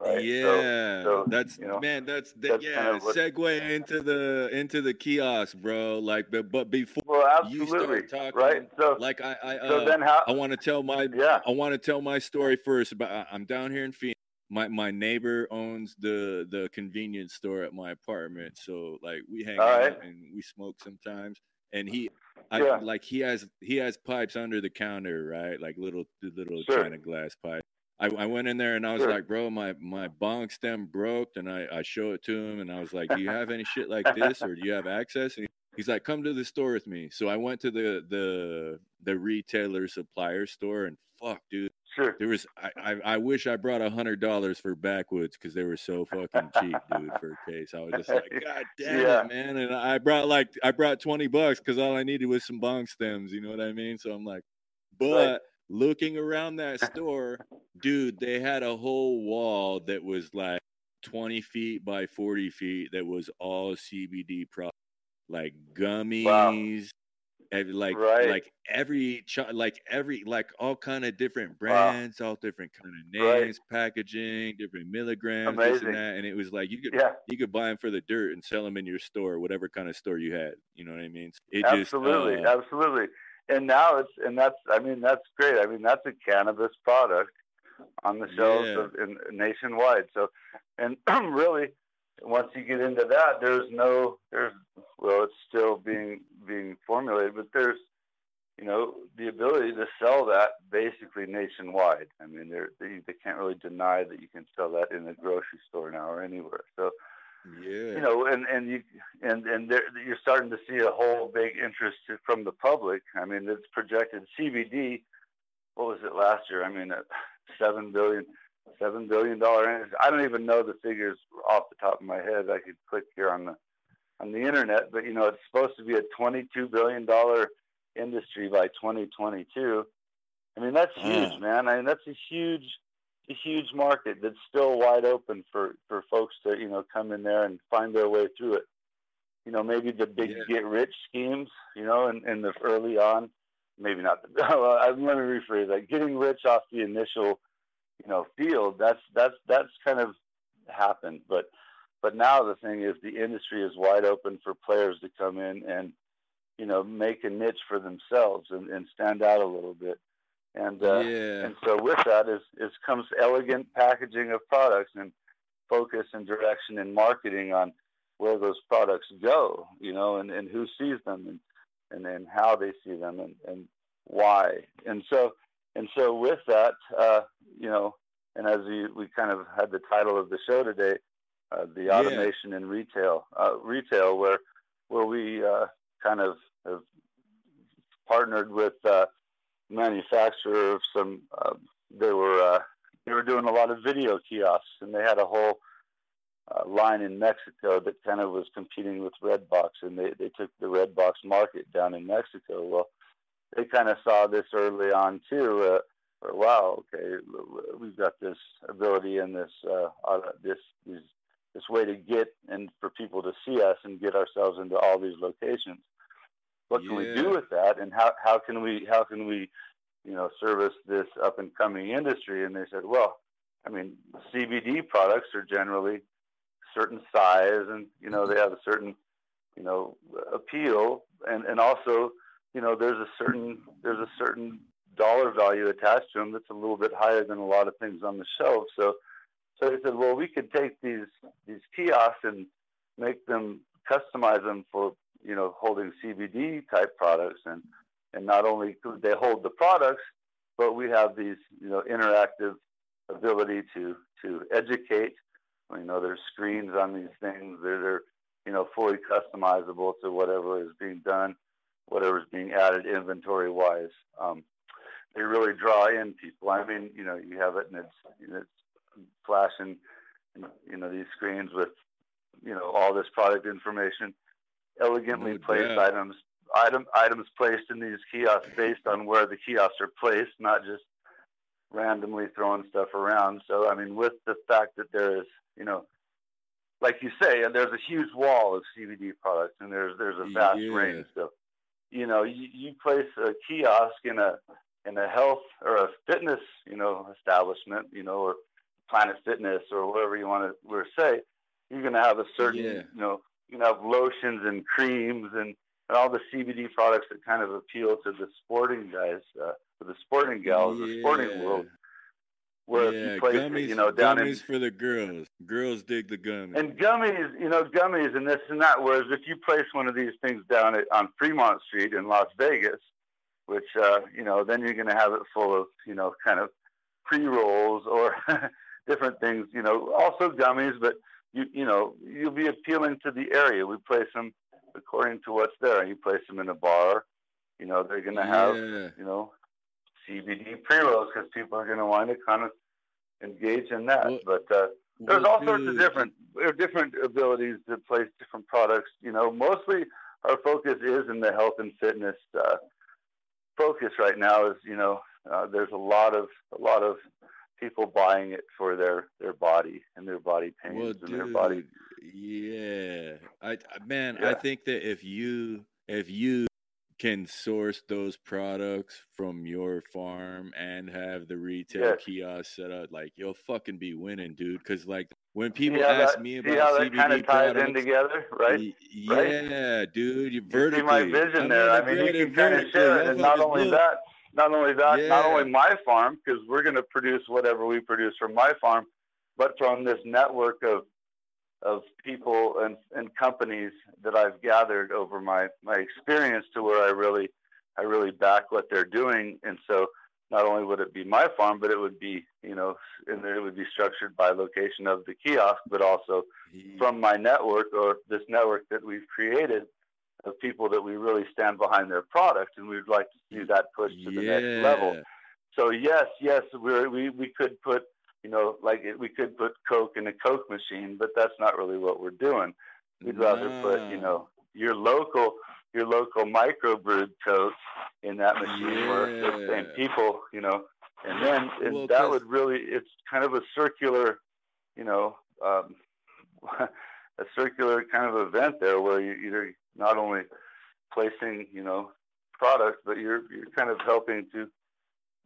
B: Right?
A: Yeah, so, so, that's you know, man. That's, that, that's yeah. Kind of what, segue into the into the kiosk, bro. Like, but but before
B: absolutely,
A: you start talking,
B: right? So
A: like I I
B: uh, so then how,
A: I want to tell my yeah I want to tell my story first. About I'm down here in Phoenix. My my neighbor owns the the convenience store at my apartment, so like we hang All out right. and we smoke sometimes. And he, I yeah. like he has he has pipes under the counter, right? Like little little sure. China glass pipes I, I went in there and I was sure. like, bro, my my bong stem broke, and I I show it to him, and I was like, do you have any shit like this, or do you have access? And he's like, come to the store with me. So I went to the the the retailer supplier store, and fuck, dude,
B: sure.
A: there was I I, I wish I brought a hundred dollars for backwoods because they were so fucking cheap, dude, for a case. I was just like, (laughs) god damn yeah. it, man, and I brought like I brought twenty bucks because all I needed was some bong stems. You know what I mean? So I'm like, but. Right looking around that store, dude, they had a whole wall that was like 20 feet by 40 feet that was all CBD products, like gummies. Wow. like right. like every like every like all kind of different brands, wow. all different kind of names, right. packaging, different milligrams, Amazing. this and that, and it was like you could yeah. you could buy them for the dirt and sell them in your store, whatever kind of store you had. You know what I mean?
B: It absolutely, just, uh, absolutely and now it's and that's I mean that's great. I mean that's a cannabis product on the shelves yeah. of, in, nationwide. So, and (clears throat) really, once you get into that, there's no there's well, it's still being being formulated, but there's you know the ability to sell that basically nationwide. I mean, they they can't really deny that you can sell that in a grocery store now or anywhere. So
A: yeah.
B: You know, and and you and and there, you're starting to see a whole big interest from the public. I mean, it's projected CBD. What was it last year? I mean, uh, seven billion, seven billion dollar. industry. I don't even know the figures off the top of my head. I could click here on the on the internet, but you know, it's supposed to be a 22 billion dollar industry by 2022. I mean, that's huge, man. I mean, that's a huge a huge market that's still wide open for for folks to you know come in there and find their way through it. You know, maybe the big yeah. get rich schemes, you know, in, in the early on, maybe not. The, (laughs) well, let me rephrase that: getting rich off the initial, you know, field. That's that's that's kind of happened, but but now the thing is, the industry is wide open for players to come in and you know make a niche for themselves and, and stand out a little bit and uh,
A: yeah.
B: and so with that is is comes elegant packaging of products and focus and direction and marketing on where those products go, you know, and, and who sees them and and then how they see them and and why. And so, and so with that, uh, you know, and as we, we kind of had the title of the show today, uh, the automation yeah. in retail, uh, retail, where where we uh, kind of have partnered with uh, manufacturer of some. Uh, they were uh, they were doing a lot of video kiosks, and they had a whole uh, line in Mexico that kind of was competing with Redbox, and they they took the Redbox market down in Mexico. Well, they kind of saw this early on too. Uh, wow, okay, we've got this ability and this uh, this these this way to get and for people to see us and get ourselves into all these locations. What can yeah. we do with that, and how how can we how can we you know service this up and coming industry? And they said, well, I mean, CBD products are generally certain size, and you know they have a certain you know appeal, and and also you know there's a certain there's a certain dollar value attached to them that's a little bit higher than a lot of things on the shelf. So so they said, well, we could take these these kiosks and make them customize them for you know holding CBD type products, and and not only could they hold the products, but we have these you know interactive ability to to educate. You know, there's screens on these things that are you know fully customizable to whatever is being done, whatever is being added inventory wise. Um, they really draw in people. I mean, you know, you have it and it's, it's flashing, you know, these screens with, you know, all this product information, elegantly placed items, item items placed in these kiosks based on where the kiosks are placed, not just randomly throwing stuff around. So, I mean, with the fact that there is, you know, like you say, and there's a huge wall of CBD products, and there's there's a vast yeah. range. So, you know, you, you place a kiosk in a in a health or a fitness, you know, establishment, you know, or Planet Fitness or whatever you want to say, you're going to have a certain, yeah. you know, you know, have lotions and creams and, and all the CBD products that kind of appeal to the sporting guys, uh, the sporting gals, yeah. the sporting world.
A: Where yeah, gummies, it, you know, down gummies in, for the girls. Girls dig the gummies.
B: And gummies, you know, gummies and this and that. Whereas if you place one of these things down at, on Fremont Street in Las Vegas, which uh, you know, then you're going to have it full of, you know, kind of pre rolls or (laughs) different things, you know, also gummies, but you you know, you'll be appealing to the area. We place them according to what's there. You place them in a bar, you know, they're going to have, yeah. you know, CBD pre-rolls because people are going to want to kind of engage in that. But uh, there's all sorts of different different abilities to place different products. You know, mostly our focus is in the health and fitness uh, focus right now. Is you know, uh, there's a lot of a lot of people buying it for their their body and their body pains well, and dude, their body.
A: Yeah, I man, yeah. I think that if you if you can source those products from your farm and have the retail yes. kiosk set up, like you'll fucking be winning, dude. Because like when people ask
B: that,
A: me about see how CBD kind of
B: ties
A: products,
B: in together, right?
A: Yeah,
B: right?
A: dude, you vertically.
B: see my vision there. I mean, you can kind of share it, and not only that not only that, yeah. not only my farm, because we're going to produce whatever we produce from my farm, but from this network of of people and, and companies that I've gathered over my, my experience to where I really I really back what they're doing. And so not only would it be my farm, but it would be, you know, and it would be structured by location of the kiosk, but also mm-hmm. from my network or this network that we've created of people that we really stand behind their product, and we'd like to see that pushed to the yeah. next level. So yes, yes, we we we could put you know like we could put Coke in a Coke machine, but that's not really what we're doing. We'd rather put you know your local your local microbrewed Coke in that machine yeah. where the same people, you know, and then and well, that would really it's kind of a circular, you know. Um, (laughs) a circular kind of event there where you either not only placing, you know, products, but you're you're kind of helping to,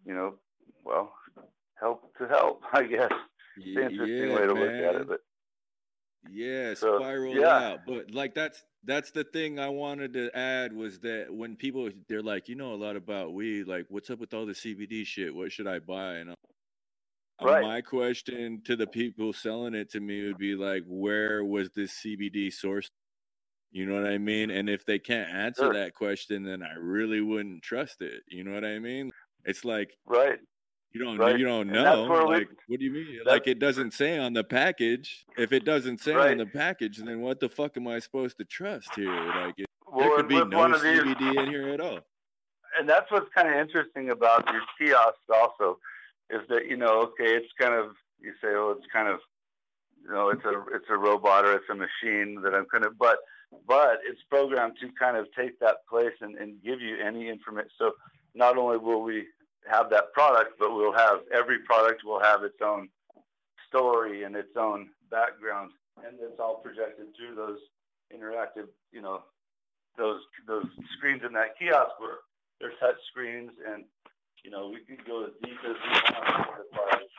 B: you know, well, help to help, (laughs) I guess. It's an interesting
A: yeah,
B: way to
A: man.
B: look at it, but
A: yeah, so, spiral yeah. out. But like that's that's the thing I wanted to add was that when people they're like, you know a lot about weed, like what's up with all the CBD shit? What should I buy? And uh, right. my question to the people selling it to me would be like, where was this CBD sourced You know what I mean? And if they can't answer sure. that question, then I really wouldn't trust it. You know what I mean? It's like
B: right.
A: You don't right. you don't know. Like, we, what do you mean? Like it doesn't say on the package. If it doesn't say right. on the package, then what the fuck am I supposed to trust here? Like it, well, there could be no CBD these, in here at all.
B: And that's what's kind of interesting about your kiosks also, is that you know, okay, it's kind of you say, oh, it's kind of you know, it's a it's a robot or it's a machine that I'm kind of, but but it's programmed to kind of take that place and, and give you any information. So not only will we have that product, but we'll have every product will have its own story and its own background, and it's all projected through those interactive, you know, those those screens in that kiosk where they're touch screens, and you know we could go as deep as we want with the product.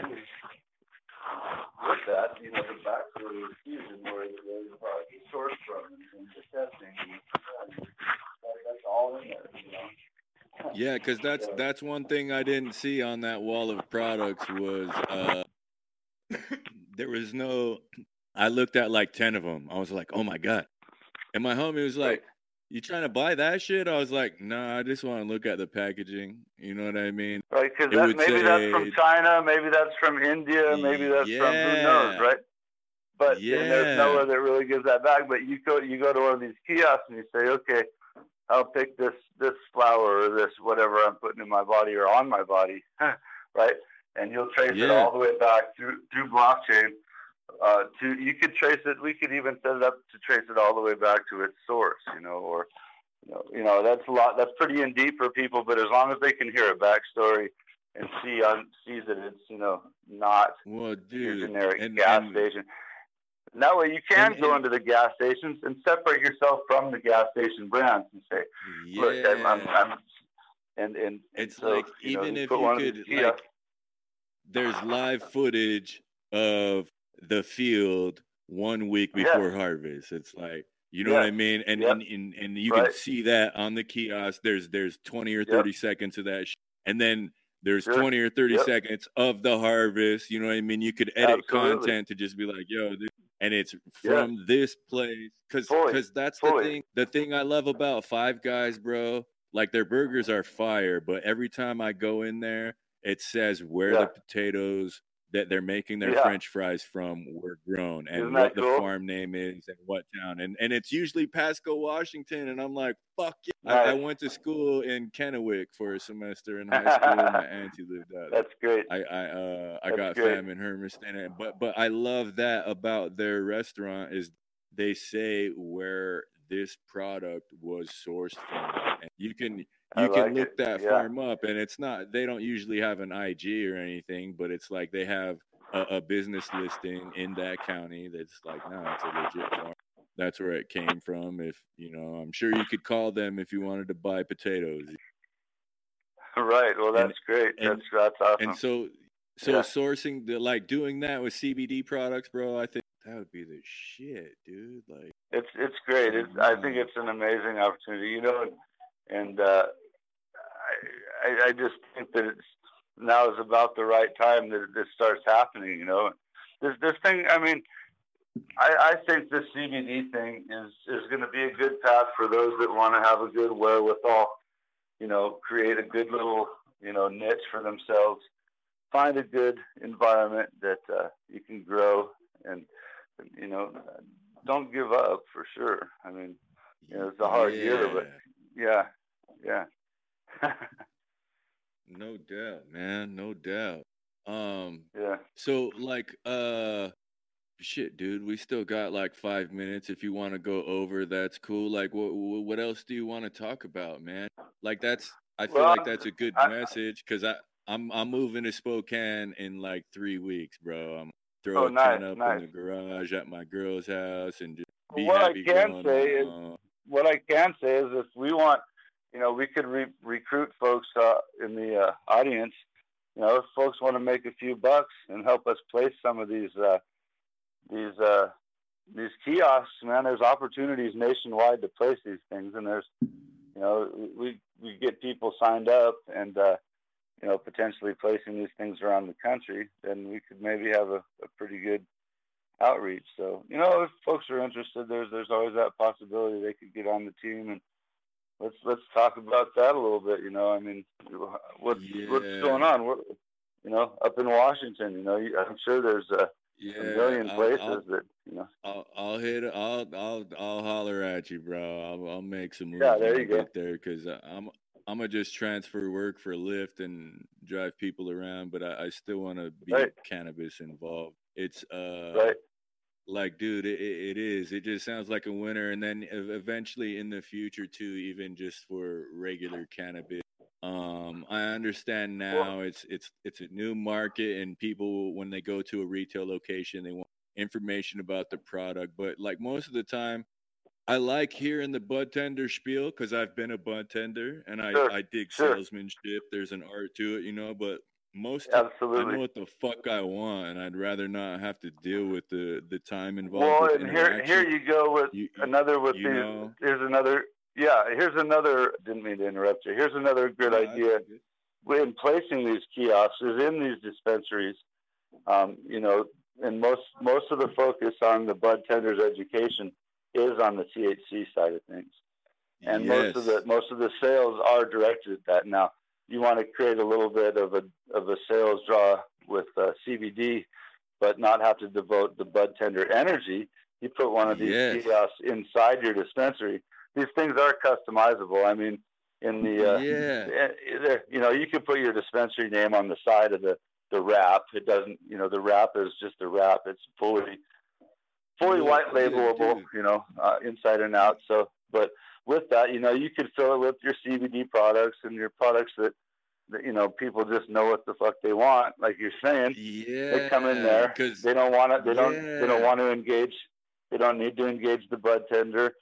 B: Can with that, you know, the backstory of where, where the product is sourced from and, and the testing, and, uh, that, that's all in there, you know.
A: Yeah, because that's that's one thing I didn't see on that wall of products was uh, there was no. I looked at like ten of them. I was like, oh my god, and my homie was like, you trying to buy that shit? I was like, no, nah, I just want to look at the packaging. You know what I mean?
B: Right, because maybe say, that's from China, maybe that's from India, maybe that's yeah, from who knows, right? But yeah. there's nowhere that really gives that back. But you go, you go to one of these kiosks and you say, okay, I'll pick this this flower or this whatever I'm putting in my body or on my body, (laughs) right? And you'll trace yeah. it all the way back through through blockchain uh, to you could trace it. We could even set it up to trace it all the way back to its source, you know, or you know, you know that's a lot. That's pretty in deep for people, but as long as they can hear a backstory and see on see that it's you know not
A: well, dude,
B: your generic and, gas and, station. And that way, you can and, go into the gas stations and separate yourself from the gas station brands and say, yeah. "Look, I'm, I'm, I'm and and
A: it's so, like even know, if you could like, there's live footage of the field one week before yeah. harvest. It's like you know yeah. what I mean, and, yep. and and and you right. can see that on the kiosk. There's there's twenty or thirty yep. seconds of that, sh- and then there's twenty or thirty seconds of the harvest. You know what I mean? You could edit Absolutely. content to just be like, yo, this, and it's from this place because because that's Fully. the thing. The thing I love about Five Guys, bro. Like their burgers are fire, but every time I go in there, it says where the potatoes that they're making their yeah. French fries from were grown and what cool? the farm name is and what town. And and it's usually Pasco, Washington. And I'm like, fuck yeah. I, I, went to school in Kennewick for a semester in high school. my auntie (laughs) lived out
B: there. That's great.
A: I I uh I got great. fam in Hermiston. But but I love that about their restaurant is they say where this product was sourced from. And you can you can look it. that yeah. farm up and it's not they don't usually have an ig or anything but it's like they have a, a business listing in that county that's like no it's a legit farm that's where it came from if you know i'm sure you could call them if you wanted to buy potatoes
B: right well that's and, great and, that's that's awesome
A: and so so yeah. sourcing the like doing that with cbd products bro i think that would be the shit dude like
B: it's it's great it's, i think it's an amazing opportunity you know and uh I, I just think that it's now is about the right time that this starts happening. You know, this this thing. I mean, I, I think this CBD thing is is going to be a good path for those that want to have a good wherewithal. You know, create a good little you know niche for themselves. Find a good environment that uh, you can grow, and you know, don't give up for sure. I mean, you know, it's a hard yeah. year, but yeah, yeah. (laughs)
A: no doubt, man. No doubt. Um
B: yeah.
A: So like uh shit, dude, we still got like 5 minutes if you want to go over that's cool. Like what what else do you want to talk about, man? Like that's I feel well, like that's a good I, message cuz I I'm I'm moving to Spokane in like 3 weeks, bro. I'm throwing oh, a nice, up nice. in the garage at my girl's house and just be
B: what
A: happy
B: I can say is what I can say is if we want you know, we could re- recruit folks uh, in the uh, audience. You know, if folks want to make a few bucks and help us place some of these uh, these uh, these kiosks, man, there's opportunities nationwide to place these things, and there's, you know, we we get people signed up and uh, you know potentially placing these things around the country, then we could maybe have a, a pretty good outreach. So you know, if folks are interested, there's there's always that possibility they could get on the team and let's let's talk about that a little bit. You know, I mean, what's yeah. what's going on? What, you know, up in Washington, you know, I'm sure there's a, yeah, a million places I'll, I'll, that you know.
A: I'll, I'll hit. I'll I'll I'll holler at you, bro. I'll I'll make some moves.
B: Yeah, there you go.
A: There, because I'm I'm gonna just transfer work for Lyft and drive people around, but I, I still want to be right. cannabis involved. It's uh. Right like dude it, it is it just sounds like a winner and then eventually in the future too even just for regular cannabis um i understand now it's it's it's a new market and people when they go to a retail location they want information about the product but like most of the time i like hearing the bud tender spiel because i've been a bud tender and i sure. i dig salesmanship there's an art to it you know but most
B: absolutely.
A: I know what the fuck I want, and I'd rather not have to deal with the the time involved.
B: Well, and here here you go with you, another with these. Know. Here's another. Yeah, here's another. Didn't mean to interrupt you. Here's another good no, idea. In placing these kiosks in these dispensaries, um, you know, and most most of the focus on the bud tenders education is on the THC side of things, and yes. most of the most of the sales are directed at that now you want to create a little bit of a of a sales draw with uh, CBD, but not have to devote the bud tender energy. You put one of these yes. kiosks inside your dispensary. These things are customizable. I mean, in the uh, yeah, eh, you know, you can put your dispensary name on the side of the the wrap. It doesn't, you know, the wrap is just a wrap. It's fully fully yeah, white labelable, yeah, you know, uh, inside and out. So, but with that, you know, you could fill it with your CBD products and your products that, that you know people just know what the fuck they want. Like you're saying,
A: yeah,
B: they come in there because they don't want to. They yeah. don't. They don't want to engage. They don't need to engage the bud tender.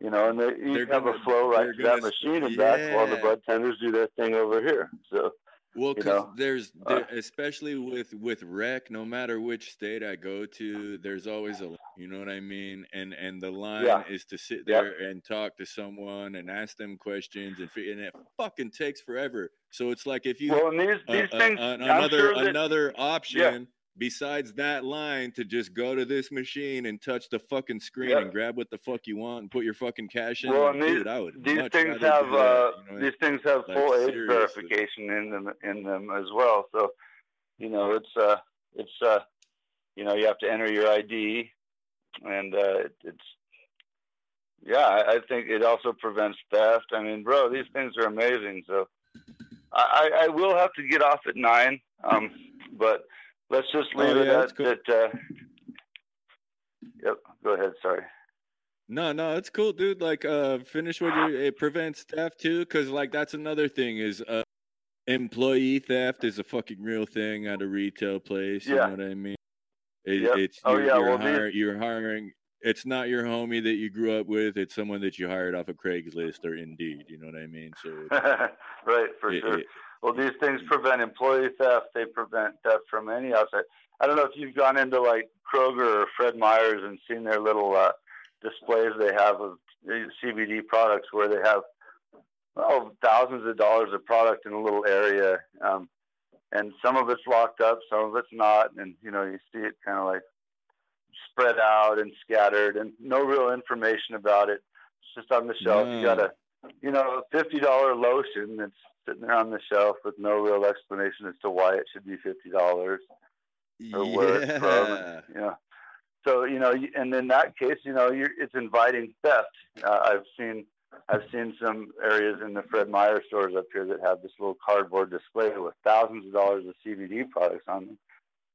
B: You know, and they, you have gonna, a flow right to that machine and yeah. back while the bud tenders do their thing over here. So
A: well, because there's uh, there, especially with with rec, no matter which state I go to, there's always a you know what I mean, and and the line yeah. is to sit there and talk to someone and ask them questions, and and it fucking takes forever. So it's like if you
B: well, and these, these uh, things,
A: uh, another sure that, another option. Yeah besides that line to just go to this machine and touch the fucking screen yep. and grab what the fuck you want and put your fucking cash in.
B: Well, and these, Dude, these things have uh, you know, these things have like, full age verification in them in them as well. So, you know, it's uh, it's uh, you know, you have to enter your ID, and uh, it's yeah, I, I think it also prevents theft. I mean, bro, these things are amazing. So, I, I will have to get off at nine, um, but let's just oh, leave oh, yeah, it at cool. that. Uh, yep. Go ahead. Sorry.
A: No, no, it's cool, dude. Like, uh, finish what you. It prevents theft too, because like that's another thing is uh, employee theft is a fucking real thing at a retail place. Yeah. You know what I mean? It, yep. It's oh you're, yeah, you're, well, hire, you're hiring. It's not your homie that you grew up with. It's someone that you hired off of Craigslist or Indeed. You know what I mean? So (laughs)
B: right, for it, sure. It, well, these things prevent employee theft. They prevent theft from any outside. I don't know if you've gone into like Kroger or Fred Meyer's and seen their little uh, displays they have of CBD products where they have oh thousands of dollars of product in a little area, um, and some of it's locked up, some of it's not, and you know you see it kind of like spread out and scattered, and no real information about it. It's just on the shelf. Mm. You got a you know fifty dollar lotion that's sitting there on the shelf with no real explanation as to why it should be fifty dollars or yeah. where it's from. you know, so you know, and in that case, you know, it's inviting theft. Uh, I've seen I've seen some areas in the Fred Meyer stores up here that have this little cardboard display with thousands of dollars of CBD products on them,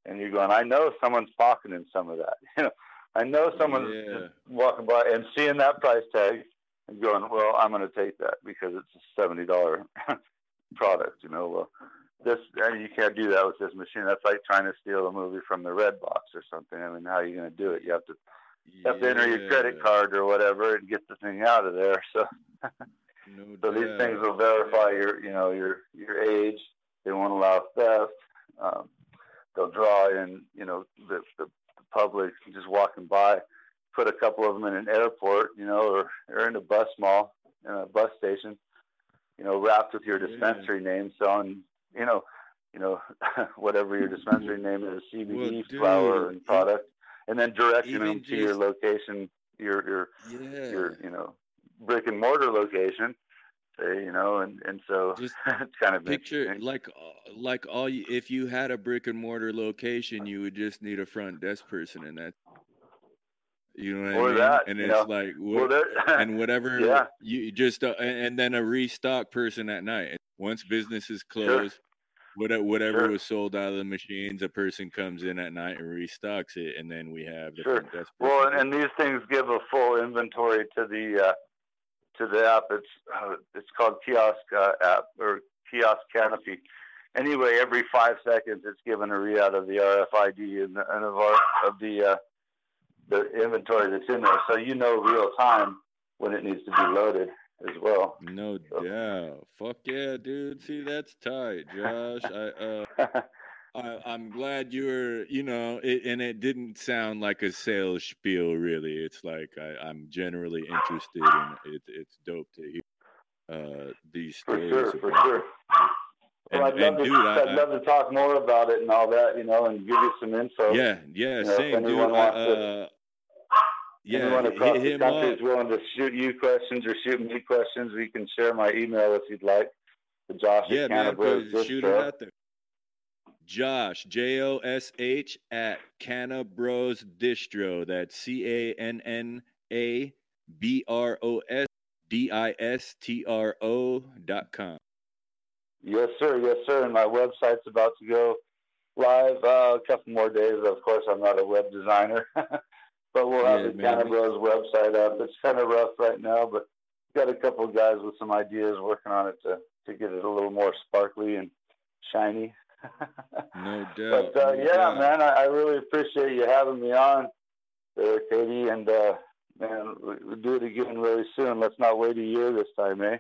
B: and you're going, I know someone's pocketing some of that. (laughs) You know, I know someone's yeah. walking by and seeing that price tag and going, well, I'm going to take that because it's a seventy dollar (laughs) product. You know, well, this and you can't do that with this machine. That's like trying to steal a movie from the Redbox or something. I mean, how are you going to do it? You have to you have to enter your credit card or whatever and get the thing out of there. (laughs) So, no so these things will verify your, you know, your your age. They won't allow theft. Um, they'll draw in, you know, the, the, the public just walking by. Put a couple of them in an airport, you know, or, or in a bus mall, in a bus station you know, wrapped with your dispensary yeah. name. So, on, you know, you know, (laughs) whatever your dispensary name is, CBD well, flower and product, and then directing them to your location, your your
A: yeah.
B: your you know brick and mortar location. Say, you know, and and so (laughs) just it's kind of
A: picture like uh, like all you, if you had a brick and mortar location, you would just need a front desk person, and that you know what or I mean? That, and it's know, like, what, (laughs) and whatever yeah. you just, uh, and, and, then a restock person at night. Once business is closed, sure. whatever sure. was sold out of the machines, a person comes in at night and restocks it, and then we have the
B: sure. Well, and, and, these things give a full inventory to the uh, to the app. It's uh, it's called Kiosk uh, app or Kiosk Canopy. Anyway, every five seconds, it's given a readout of the RFID and, and of our of the uh, the inventory that's in there, so you know real time when it needs to be loaded as well.
A: No so. doubt. Fuck yeah, dude. See, that's tight, Josh. I uh, (laughs) I, am glad you were, you know, it, and it didn't sound like a sales spiel. Really, it's like I, am generally interested, in it. It's dope to hear uh, these stories.
B: For sure, for sure. And, well, I'd, love, to, dude, I'd I, love to talk more about it and all that, you know, and give you some info.
A: Yeah, yeah, you know, same, dude. I, uh,
B: yeah, anyone across the country is willing to shoot you questions or shoot me questions, we can share my email if you'd like. Josh
A: yeah, man, shoot it out there. Josh, J O S H at Canna Bros Distro. That's C A N N A B R O S D I S T R O dot com.
B: Yes, sir. Yes, sir. And my website's about to go live uh, a couple more days. Of course, I'm not a web designer. (laughs) But we'll have yeah, the Canna Bros website up. It's kind of rough right now, but got a couple of guys with some ideas working on it to to get it a little more sparkly and shiny. (laughs)
A: no doubt.
B: But uh, no yeah, doubt. man, I, I, really appreciate you having me on there, Katie. And uh, man, we'll do it again really soon. Let's not wait a year this time, eh?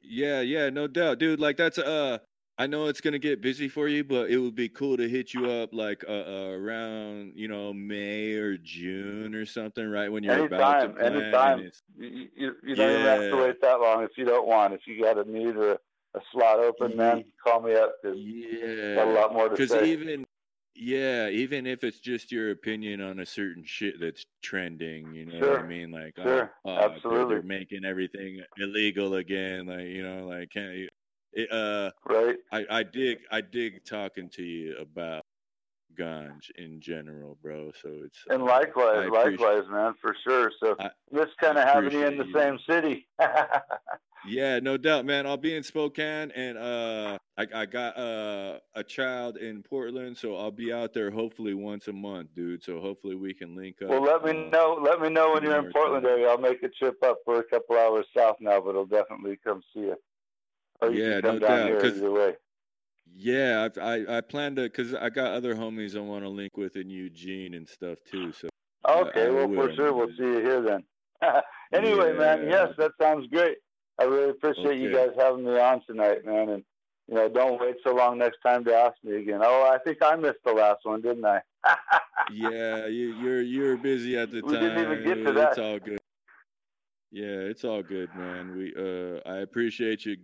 A: Yeah, yeah, no doubt, dude. Like that's uh I know it's gonna get busy for you, but it would be cool to hit you up like uh, uh, around you know May or June or something, right when you're
B: anytime,
A: about to plan.
B: Anytime, you, you, you don't yeah. have to wait that long if you don't want. If you got a need or a, a slot open, yeah. man, call me up yeah, got a lot more to say.
A: even yeah, even if it's just your opinion on a certain shit that's trending, you know
B: sure.
A: what I mean? Like,
B: sure. oh, absolutely,
A: they're making everything illegal again. Like, you know, like can't you? It, uh,
B: right.
A: I, I dig I dig talking to you about ganj in general, bro. So it's
B: and likewise, likewise, man, for sure. So I, just kind of having you in the you. same city. (laughs)
A: yeah, no doubt, man. I'll be in Spokane, and uh, I, I got uh, a child in Portland, so I'll be out there hopefully once a month, dude. So hopefully we can link up.
B: Well, let me uh, know. Let me know when you're in Portland area. I'll make a trip up for a couple hours south now, but I'll definitely come see you.
A: Or you yeah, no doubt. Cause, yeah, I, I, I plan to because I got other homies I want to link with in Eugene and stuff too. So
B: okay, I, I well for sure we'll see you here then. (laughs) anyway, yeah. man, yes, that sounds great. I really appreciate okay. you guys having me on tonight, man. And you know, don't wait so long next time to ask me again. Oh, I think I missed the last one, didn't I? (laughs)
A: yeah, you, you're you're busy at the
B: we
A: time.
B: We didn't even get to that.
A: It's all good. Yeah, it's all good, man. We uh, I appreciate you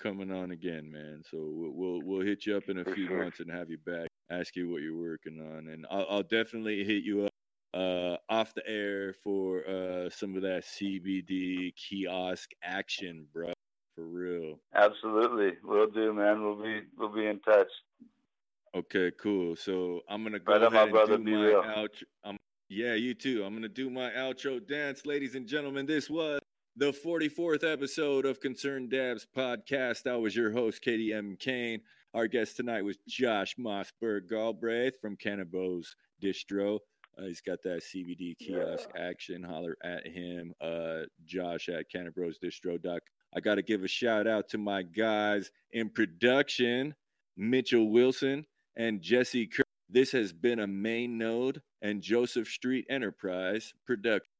A: coming on again, man. So we'll we'll, we'll hit you up in a For few sure. months and have you back. Ask you what you're working on, and I'll, I'll definitely hit you up uh, off the air for uh, some of that CBD kiosk action, bro. For real.
B: Absolutely, we'll do, man. We'll be we'll be in touch.
A: Okay, cool. So I'm gonna go right ahead on, and do my outro. I'm yeah, you too. I'm going to do my outro dance. Ladies and gentlemen, this was the 44th episode of Concerned Dabs podcast. I was your host, Katie M. Kane. Our guest tonight was Josh Mossberg Galbraith from Canna Distro. Uh, he's got that CBD kiosk action. Holler at him, uh, Josh at cannabrosdistro.com. I got to give a shout out to my guys in production, Mitchell Wilson and Jesse Kirk. This has been a main node and Joseph Street Enterprise production.